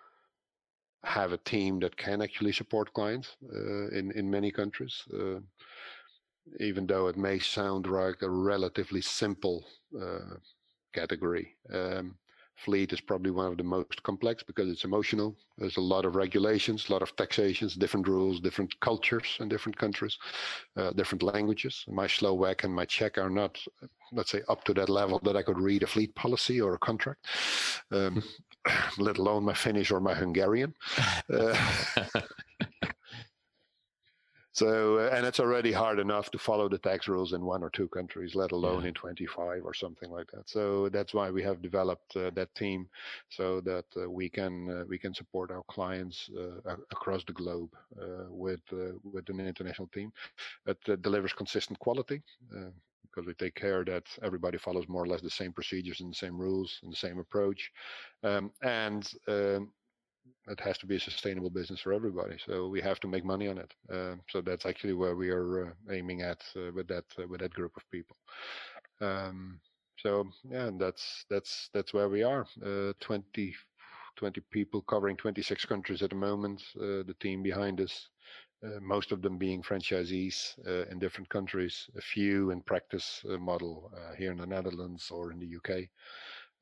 B: have a team that can actually support clients in in many countries even though it may sound like a relatively simple uh, category. Um, fleet is probably one of the most complex because it's emotional. There's a lot of regulations, a lot of taxations, different rules, different cultures in different countries, uh, different languages. My Slovak and my Czech are not, let's say, up to that level that I could read a fleet policy or a contract, um, let alone my Finnish or my Hungarian. Uh, So, uh, and it's already hard enough to follow the tax rules in one or two countries, let alone yeah. in 25 or something like that. So that's why we have developed uh, that team, so that uh, we can uh, we can support our clients uh, across the globe uh, with with an international team that delivers consistent quality. because we take care that everybody follows more or less the same procedures and the same rules and the same approach, um, and um, it has to be a sustainable business for everybody. So we have to make money on it. Uh, so that's actually where we are uh, aiming at uh, with that uh, with that group of people. Um, so yeah, that's that's that's where we are. Uh, 20, 20 people covering 26 countries at the moment. Uh, the team behind us. most of them being franchisees in different countries, a few in practice model here in the Netherlands or in the UK.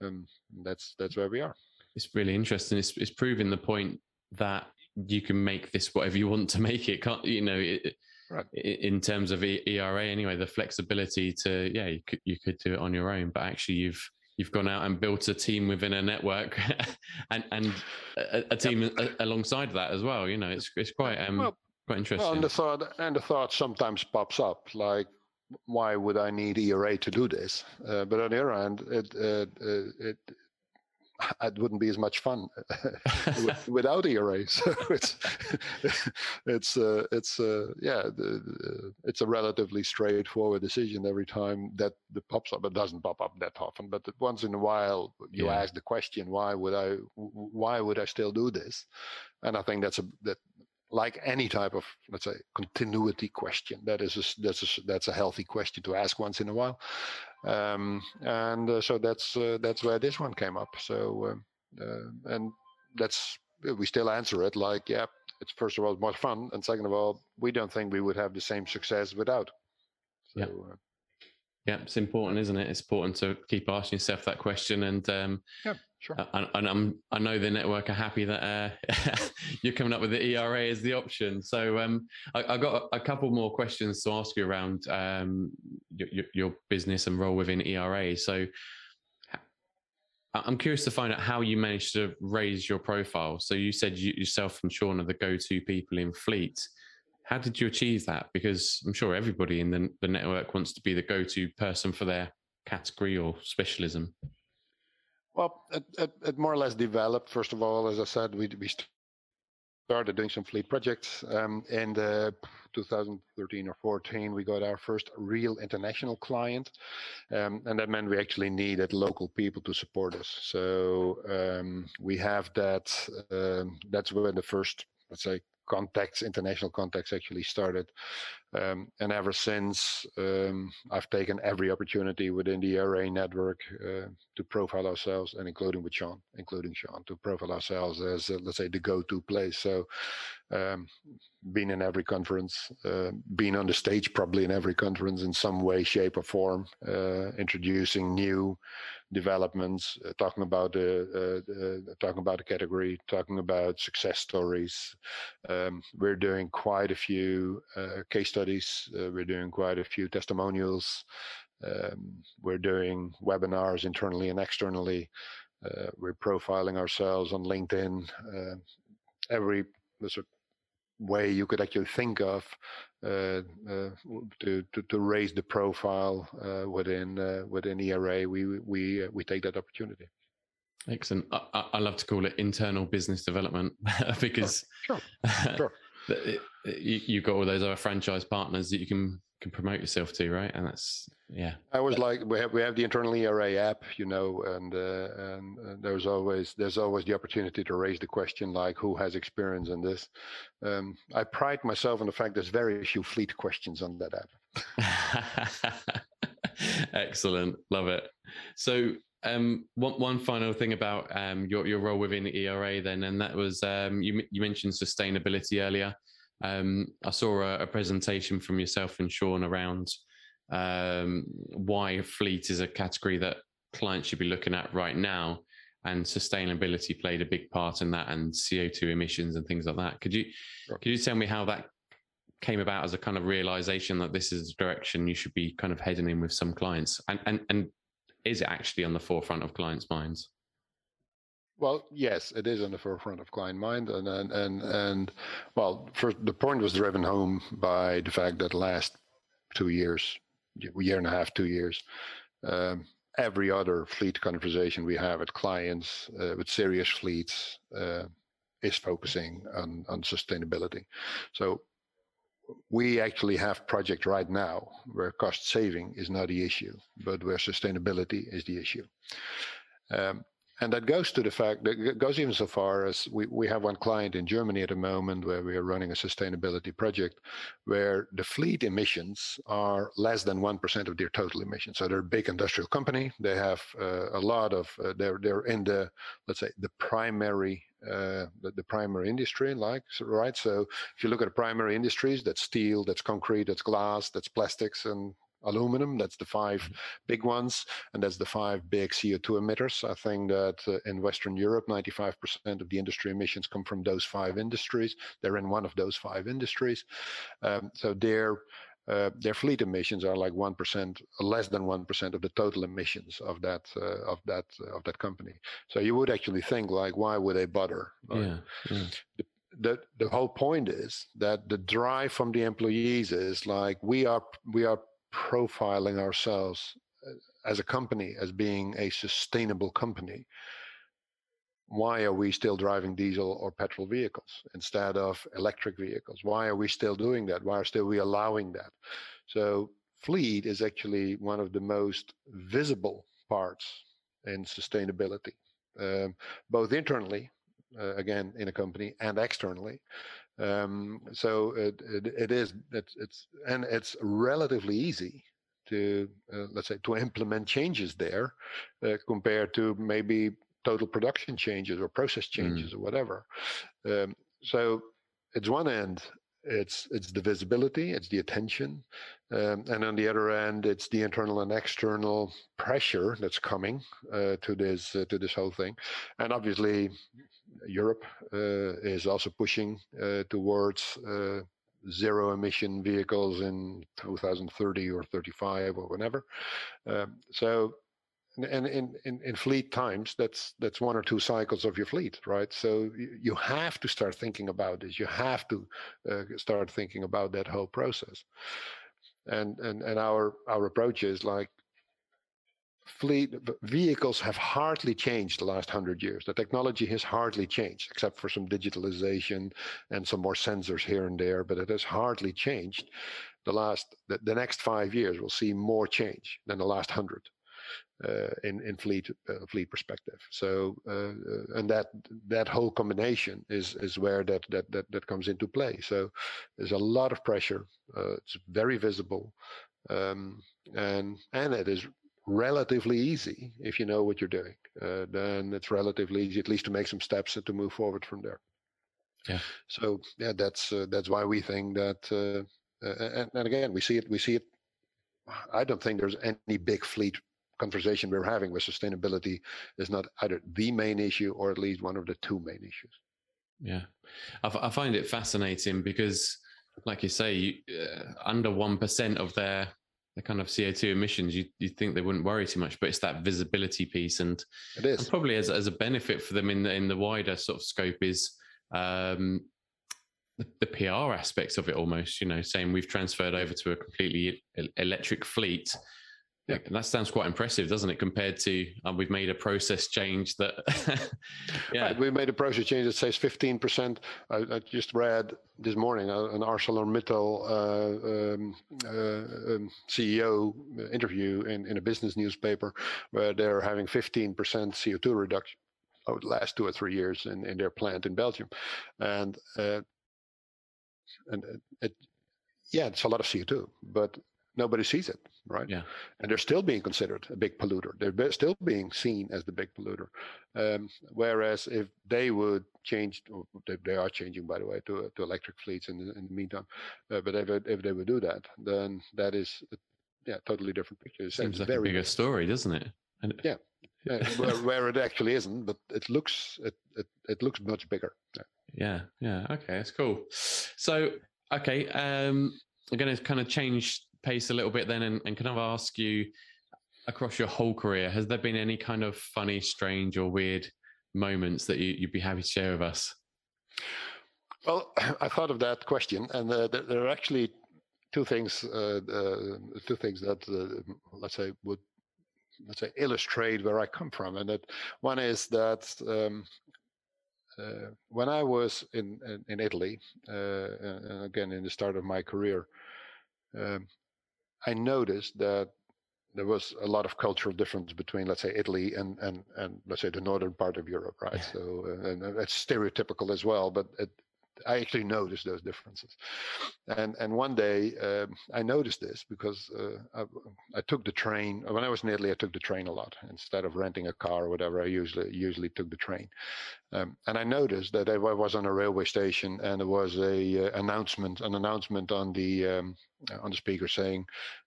B: Um, that's that's where we are
A: it's really interesting. It's, it's proving the point that you can make this whatever you want to make it. Can't you know? It, right. In terms of ERA, anyway, the flexibility to yeah, you could you could do it on your own, but actually you've you've gone out and built a team within a network and and a, a team yep. alongside that as well. You know, it's it's quite um well, quite interesting.
B: Well, and the thought and the thought sometimes pops up like. Why would I need ERA to do this? Uh, but on the other hand, it, uh, it it wouldn't be as much fun without ERA. So it's it's uh, it's uh, yeah, the, it's a relatively straightforward decision every time that the pops up. It doesn't pop up that often, but once in a while you yeah. ask the question, why would I why would I still do this? And I think that's a that like any type of let's say continuity question. That is a, that's a, that's a healthy question to ask once in a while. Um, and uh, so that's uh, that's where this one came up. So um, uh, and that's we still answer it like yeah it's first of all more fun and second of all we don't think we would have the same success without.
A: So, yeah. Yeah, it's important, isn't it? It's important to keep asking yourself that question. And um,
B: yeah, sure.
A: And, and I'm, I know the network are happy that uh, you're coming up with the ERA as the option. So um, I, have got a, a, couple more questions to ask you around um, your, your, business and role within ERA. So I'm curious to find out how you managed to raise your profile. So you said you, yourself and Sean are the go-to people in fleet. How did you achieve that? Because I'm sure everybody in the, the network wants to be the go to person for their category or specialism.
B: Well, it, it, it, more or less developed. First of all, as I said, we, we started doing some fleet projects. Um, in 2013 or 14, we got our first real international client, um, and that meant we actually needed local people to support us. So um, we have that. Um, that's when the first, let's say, contacts, international contacts actually started. Um, and ever since, um, I've taken every opportunity within the ERA network uh, to profile ourselves, and including with Sean, including Sean, to profile ourselves as, uh, let's say, the go-to place. So, um, in every conference, uh, being on the stage probably in every conference in some way, shape, or form, uh, introducing new developments, uh, talking about the uh, talking about the category, talking about success stories. Um, we're doing quite a few case studies. Uh, we're doing quite a few testimonials. Um, we're doing webinars internally and externally. Uh, we're profiling ourselves on LinkedIn. Uh, every sort way you could actually think of uh, uh, to, to, to raise the profile uh, within within ERA, we we we take that opportunity.
A: Excellent. I, I love to call it internal business development because
B: sure, sure. sure
A: you, you've got all those other franchise partners that you can can promote yourself to, right? And that's yeah.
B: I was like we have we have the internal ERA app, you know, and uh, and uh, there's always there's always the opportunity to raise the question like who has experience in this. Um, I pride myself on the fact there's very few fleet questions on that
A: app. Excellent, love it. So um, one one final thing about um, your your role within ERA then, and that was um, you you mentioned sustainability earlier. Um, I saw a, a, presentation from yourself and Sean around um, why fleet is a category that clients should be looking at right now, and sustainability played a big part in that, and CO two emissions and things like that. Could you sure. could you tell me how that came about as a kind of realization that this is the direction you should be kind of heading in with some clients and and and is it actually on the forefront of clients' minds?
B: Well, yes, it is on the forefront of client mind, and and and, and well, the point was driven home by the fact that last two years, year and a half, two years, um, every other fleet conversation we have with clients uh, with serious fleets uh, is focusing on on sustainability. So we actually have project right now where cost saving is not the issue, but where sustainability is the issue. Um, and that goes to the fact that it goes even so far as we, we have one client in Germany at the moment where we are running a sustainability project where the fleet emissions are less than 1% of their total emissions. So they're a big industrial company. They have uh, a lot of, uh, they're, they're in the, let's say, the primary uh, the, the, primary industry, like right. So if you look at the primary industries, that's steel, that's concrete, that's glass, that's plastics, and aluminum. That's the 5 mm-hmm. big ones, and that's the five big CO2 emitters. I think that uh, in Western Europe, 95% of the industry emissions come from those five industries. They're in one of those five industries. Um, so their uh, their fleet emissions are like one percent, less than one percent of the total emissions of that uh, of that uh, of that company. So you would actually think like, why would they bother?
A: Yeah, yeah.
B: The, the the whole point is that the drive from the employees is like we are we are profiling ourselves uh, as a company as being a sustainable company why are we still driving diesel or petrol vehicles instead of electric vehicles? Why are we still doing that? Why are still we allowing that? So fleet is actually one of the most visible parts in sustainability um, both internally uh, again in a company and externally um, so it, it, it is it's, it's and it's relatively easy to uh, let's say to implement changes there uh, compared to maybe total production changes or process mm. changes mm. or whatever. Um, so it's one end it's it's the visibility it's the attention um, and on the other end it's the internal and external pressure that's coming uh, to this uh, to this whole thing and obviously Europe uh, is also pushing uh, towards uh, zero emission vehicles in 2030 or 35 or whenever. Um, so, and in, in, in fleet times, that's that's one or two cycles of your fleet, right? So you have to start thinking about this. You have to uh, start thinking about that whole process. And and and our our approach is like fleet vehicles have hardly changed the last hundred years. The technology has hardly changed, except for some digitalization and some more sensors here and there, but it has hardly changed. The last, the, the next five years will see more change than the last hundred. Uh, in in fleet uh, fleet perspective. So uh, and that that whole combination is is where that that that that comes into play. So there's a lot of pressure. it's very visible, um, and and it is relatively easy if you know what you're doing. Uh, then it's relatively easy, at least, to make some steps and to move forward from there.
A: Yeah.
B: So yeah, that's uh, that's why we think that, uh, and, and, again, we see it. We see it. I don't think there's any big fleet conversation we're having with sustainability is not either the main issue or at least one of the two main issues.
A: Yeah, I, find it fascinating because, like you say, you, under one percent of their the kind of CO2 emissions, you you think they wouldn't worry too much, but it's that visibility piece, and
B: it is
A: and probably as as a benefit for them in the in the wider sort of scope is um, the, the, PR aspects of it almost. You know, saying we've transferred over to a completely electric fleet. Yeah. that sounds quite impressive, doesn't it? Compared to um, we've made a process change that.
B: yeah, right, we made a process change that says fifteen percent. I, I, just read this morning uh, an ArcelorMittal uh, um, uh, um, CEO interview in, in a business newspaper where they're having fifteen percent CO two reduction over the last two or three years in, in their plant in Belgium, and uh, and it, yeah, it's a lot of CO two, but nobody sees it, right?
A: Yeah.
B: And they're still being considered a big polluter. They're still being seen as the big polluter. Um, whereas if they would change, they, they, are changing, by the way, to to electric fleets in the, in the meantime. Uh, but if if they would do that, then that is a, yeah, totally different picture. It
A: Seems like very, a bigger story, doesn't it?
B: And yeah. yeah where, where, it actually isn't, but it looks it, it, it looks much bigger.
A: Yeah. yeah, yeah. Okay, that's cool. So, okay, um, I'm going to kind of change pace a little bit then and, and kind of ask you across your whole career, has there been any kind of funny, strange, or weird moments that you, would be happy to share with us?
B: Well, I thought of that question, and uh, there, are actually two things. Uh, uh, two things that uh, let's say would let's say illustrate where I come from, and that one is that um, uh, when I was in in, in Italy, uh, again in the start of my career, um, I noticed that there was a lot of cultural difference between, let's say, Italy and and and let's say the northern part of Europe, right? Yeah. So, uh, and it's stereotypical as well, but it, I actually noticed those differences. And and one day um, I noticed this because uh, I, I, took the train when I was in Italy. I took the train a lot instead of renting a car or whatever. I usually usually took the train. Um, and I noticed that I was on a railway station and there was a uh, announcement an announcement on the um, on the speaker saying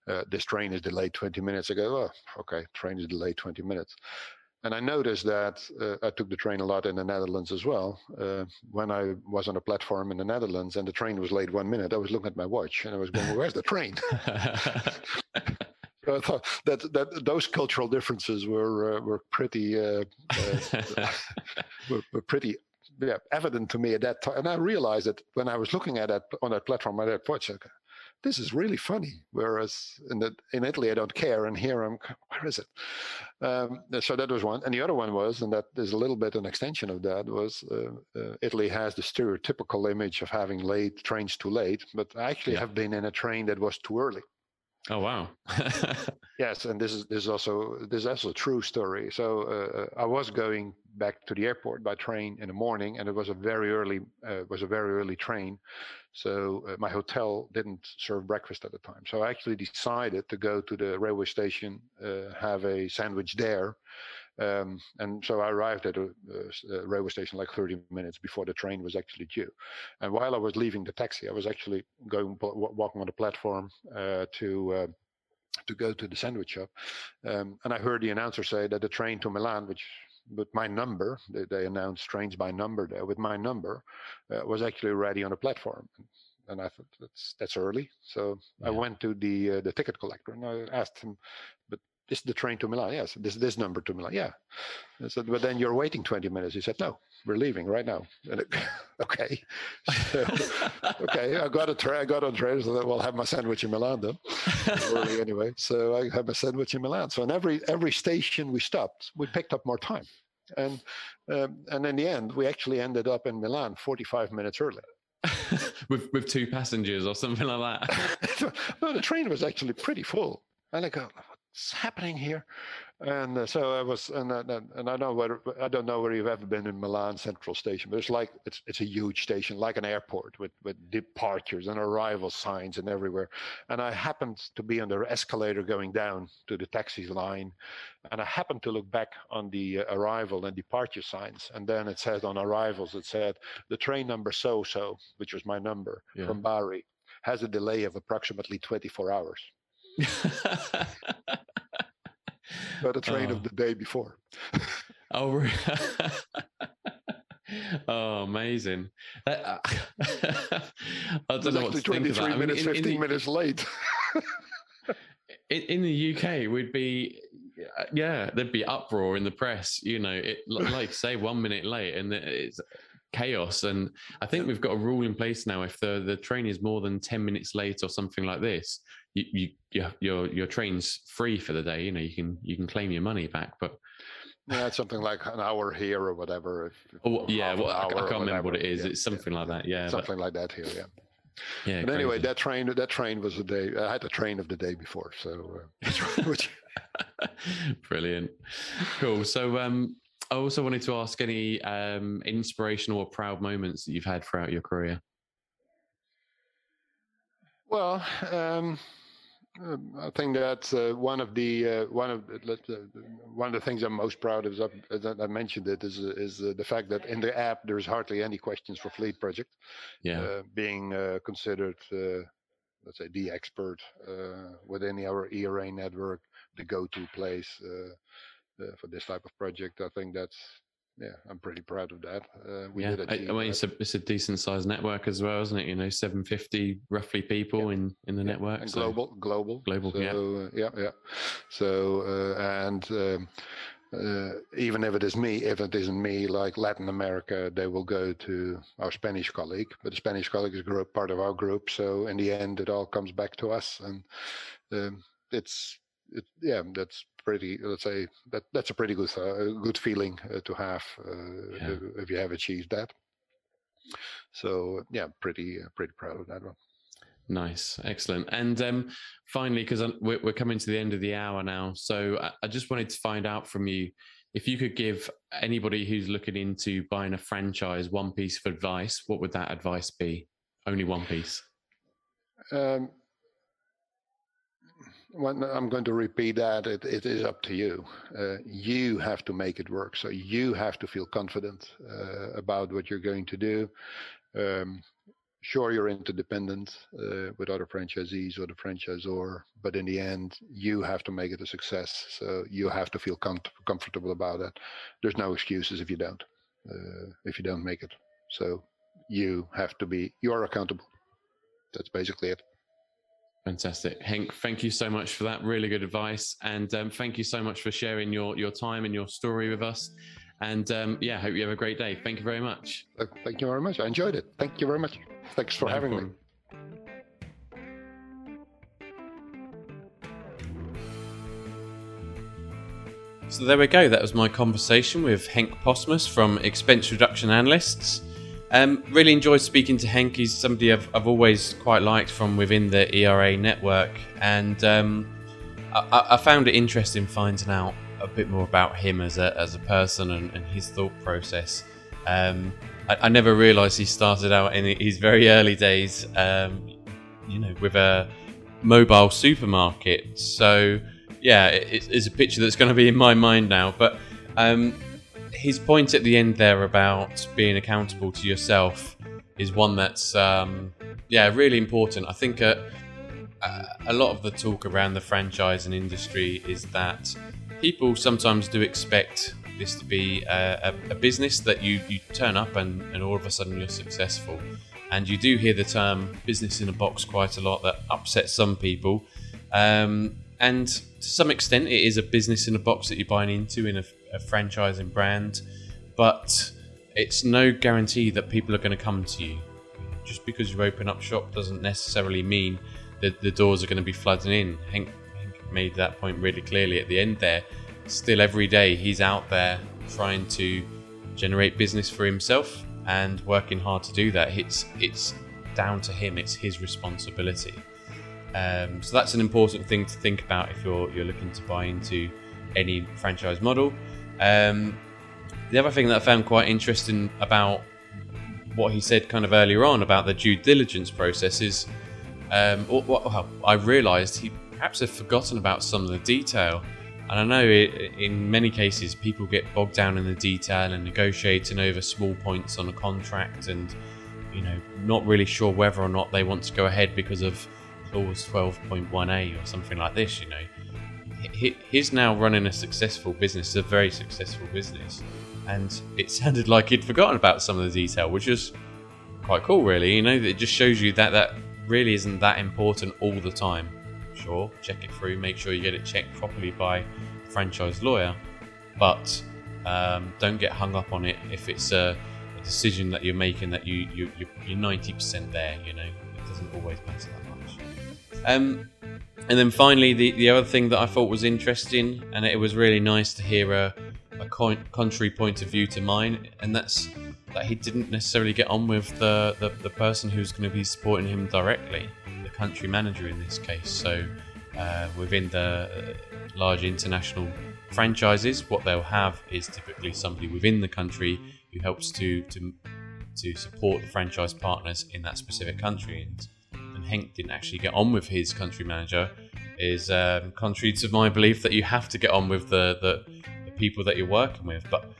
B: uh, this train is delayed 20 minutes. I go, oh, okay, train is delayed 20 minutes. And I noticed that uh, I took the train a lot in the Netherlands as well. Uh, when I was on a platform in the Netherlands and the train was late one minute, I was looking at my watch and I was going, well, "Where's the train?" so I thought that that those cultural differences were uh, were pretty uh, uh, were, were, pretty yeah, evident to me at that time. And I realized that when I was looking at that on that platform, I that watch, this is really funny. Whereas in the, in Italy, I don't care, and here I'm, where is it? Um, so that was one, and the other one was, and that is a little bit an extension of that was uh, uh, Italy has the stereotypical image of having late trains too late, but I actually yeah. have been in a train that was too early.
A: Oh wow!
B: yes, and this is this is also this is also a true story. So uh, I was going back to the airport by train in the morning, and it was a very early uh, was a very early train. So uh, my hotel didn't serve breakfast at the time. So I actually decided to go to the railway station, uh, have a sandwich there, um, and so I arrived at a, a, railway station like 30 minutes before the train was actually due. And while I was leaving the taxi, I was actually going walking on the platform uh, to. Uh, to go to the sandwich shop, um, and I heard the announcer say that the train to Milan, which with my number, they, they announced trains by number there, with my number, uh, was actually ready on the platform. And I thought that's that's early, so yeah. I went to the uh, the ticket collector and I asked him, but this is the train to Milan. Yes, this this number to Milan. Yeah. I said, but then you're waiting 20 minutes. He said, no, we're leaving right now. It, okay. So, okay. I got a train. I got on train. So we'll have my sandwich in Milan then. Early anyway. So I have my sandwich in Milan. So in every every station we stopped, we picked up more time. And um, and in the end, we actually ended up in Milan 45 minutes early.
A: with with two passengers or something like
B: that. no, the train was actually pretty full. And I go, what's happening here? And uh, so I was, and, and, and I know where I don't know where you've ever been in Milan Central Station, but it's like it's it's a huge station, like an airport with with departures and arrival signs and everywhere. And I happened to be on the escalator going down to the taxi line, and I happened to look back on the uh, arrival and departure signs, and then it said on arrivals it said the train number so so, which was my number yeah. from Bari, has a delay of approximately 24 hours. But a train oh. of the day before.
A: oh, oh, amazing! Uh, I
B: don't know what to think of that. minutes, I mean, in, 15 in minutes late.
A: in, in the UK, we'd be yeah, there'd be uproar in the press. You know, it like say one minute late, and it's chaos. And I think we've got a rule in place now. If the the train is more than ten minutes late or something like this, you, you your your train's free for the day. You know, you can you can claim your money back, but.
B: Yeah, it's something like an hour here or whatever.
A: Oh, yeah, well, I, I, can't remember what it is. Yeah, it's something yeah, like that. Yeah,
B: something but, like that here. Yeah. Yeah. But anyway, that train that train was the day. I had the train of the day before, so. Uh,
A: Brilliant, cool. So, um, I also wanted to ask any um, inspirational or proud moments that you've had throughout your career.
B: Well, um, I think that uh, one of the uh, one of the, uh, one of the things I'm most proud of, as I mentioned it, is is the fact that in the app there's hardly any questions for Fleet Project.
A: Yeah, uh,
B: being uh, considered, uh, let's say, the expert within our ERA network, the go-to place uh, for this type of project. I think that's yeah, I'm pretty proud of that. Uh,
A: we yeah, I, I, mean, it's a it's a decent sized network as well, isn't it? You know, 750 roughly people yeah. in in the yeah. network.
B: And so. global, global,
A: global.
B: So,
A: yeah,
B: uh, yeah, yeah. So uh, and. Um, uh, even if it is me, if it isn't me, like Latin America, they will go to our Spanish colleague. But the Spanish colleague is group, part of our group, so in the end, it all comes back to us, and um, it's it, yeah, that's pretty. Let's say that that's a pretty good uh, good feeling uh, to have uh, yeah. if, you have achieved that. So yeah, pretty uh, pretty proud of that one.
A: Nice, excellent. And um, finally, because we're, we're, coming to the end of the hour now, so I, I just wanted to find out from you if you could give anybody who's looking into buying a franchise one piece of advice. What would that advice be? Only one piece. Um,
B: when I'm going to repeat that, it, it is up to you. Uh, you have to make it work. So you have to feel confident uh, about what you're going to do. Um, sure, you're interdependent uh, with other franchisees or the franchisor, but in the end, you have to make it a success. So you have to feel com- comfortable about it. There's no excuses if you don't, uh, if you don't make it. So you have to be, you are accountable. That's basically it.
A: Fantastic. Henk, thank you so much for that. Really good advice. And um, thank you so much for sharing your, your time and your story with us. And um, yeah, hope you have a great day. Thank you very much.
B: Thank you very much. I enjoyed it. Thank you very much. Thanks for no having problem. me.
A: So there we go. That was my conversation with Henk Postmus from Expense Reduction Analysts. Um, really enjoyed speaking to Henk. He's somebody I've, I've, always quite liked from within the ERA network, and um, I, I, found it interesting finding out a bit more about him as a, as a person and, and his thought process. Um, I, I, never realised he started out in his very early days, um, you know, with a mobile supermarket. So yeah, it, it's a picture that's going to be in my mind now, but. Um, his point at the end there about being accountable to yourself is one that's um, yeah really important. I think uh, uh, a lot of the talk around the franchise and industry is that people sometimes do expect this to be a, a, a business that you, you turn up and, and all of a sudden you're successful. And you do hear the term business in a box quite a lot that upsets some people. Um, and to some extent, it is a business in a box that you're buying into in a, a franchising brand, but it's no guarantee that people are going to come to you. Just because you open up shop doesn't necessarily mean that the doors are going to be flooding in. Henk, Henk made that point really clearly at the end there. Still, every day he's out there trying to generate business for himself and working hard to do that. It's it's down to him. It's his responsibility. Um, so that's an important thing to think about if you're you're looking to buy into any franchise model. Um, the other thing that I found quite interesting about what he said kind of earlier on about the due diligence process is, um, what I realised he perhaps had forgotten about some of the detail. And I know it, in many cases people get bogged down in the detail and negotiating over small points on a contract and you know not really sure whether or not they want to go ahead because of clause 12.1a or something like this you know he's now running a successful business a very successful business. And it sounded like he'd forgotten about some of the detail which is quite cool really. You know it just shows you that that really isn't that important all the time. Sure check it through make sure you get it checked properly by a franchise lawyer. But um, don't get hung up on it if it's a, a decision that you're making that you, you you're 90% there you know. It doesn't always matter that much. um, and then finally, the, the other thing that I thought was interesting, and it was really nice to hear a, a contrary point of view to mine, and that's that he didn't necessarily get on with the, the, the person who's going to be supporting him directly, the country manager in this case. So uh, within the uh, large international franchises, what they'll have is typically somebody within the country who helps to to to support the franchise partners in that specific country. And and Henk didn't actually get on with his country manager is um, contrary to my belief that you have to get on with the, the, the people that you're working with. But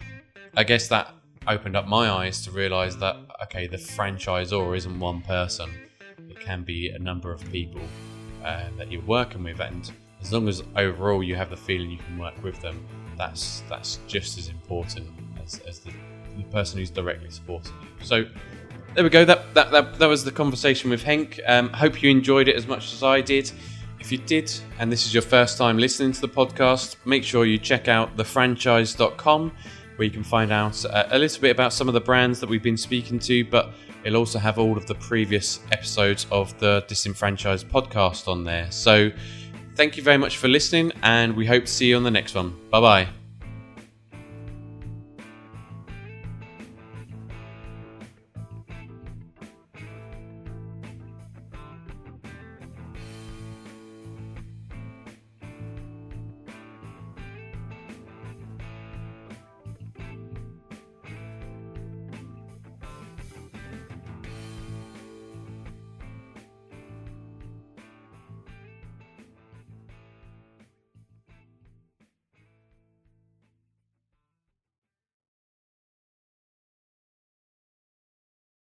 A: I guess that opened up my eyes to realize that okay, the franchisor isn't one person; it can be a number of people uh, that you're working with, and as long as overall you have the feeling you can work with them, that's that's just as important as, as the, the person who's directly supporting you. So there we go. That that, that, that was the conversation with Henk. Um, hope you enjoyed it as much as I did. If you did, and this is your first time listening to the podcast, make sure you check out thefranchised.com where you can find out a, a little bit about some of the brands that we've been speaking to, but it'll also have all of the previous episodes of the Disenfranchised podcast on there. So thank you very much for listening, and we hope to see you on the next one. Bye bye.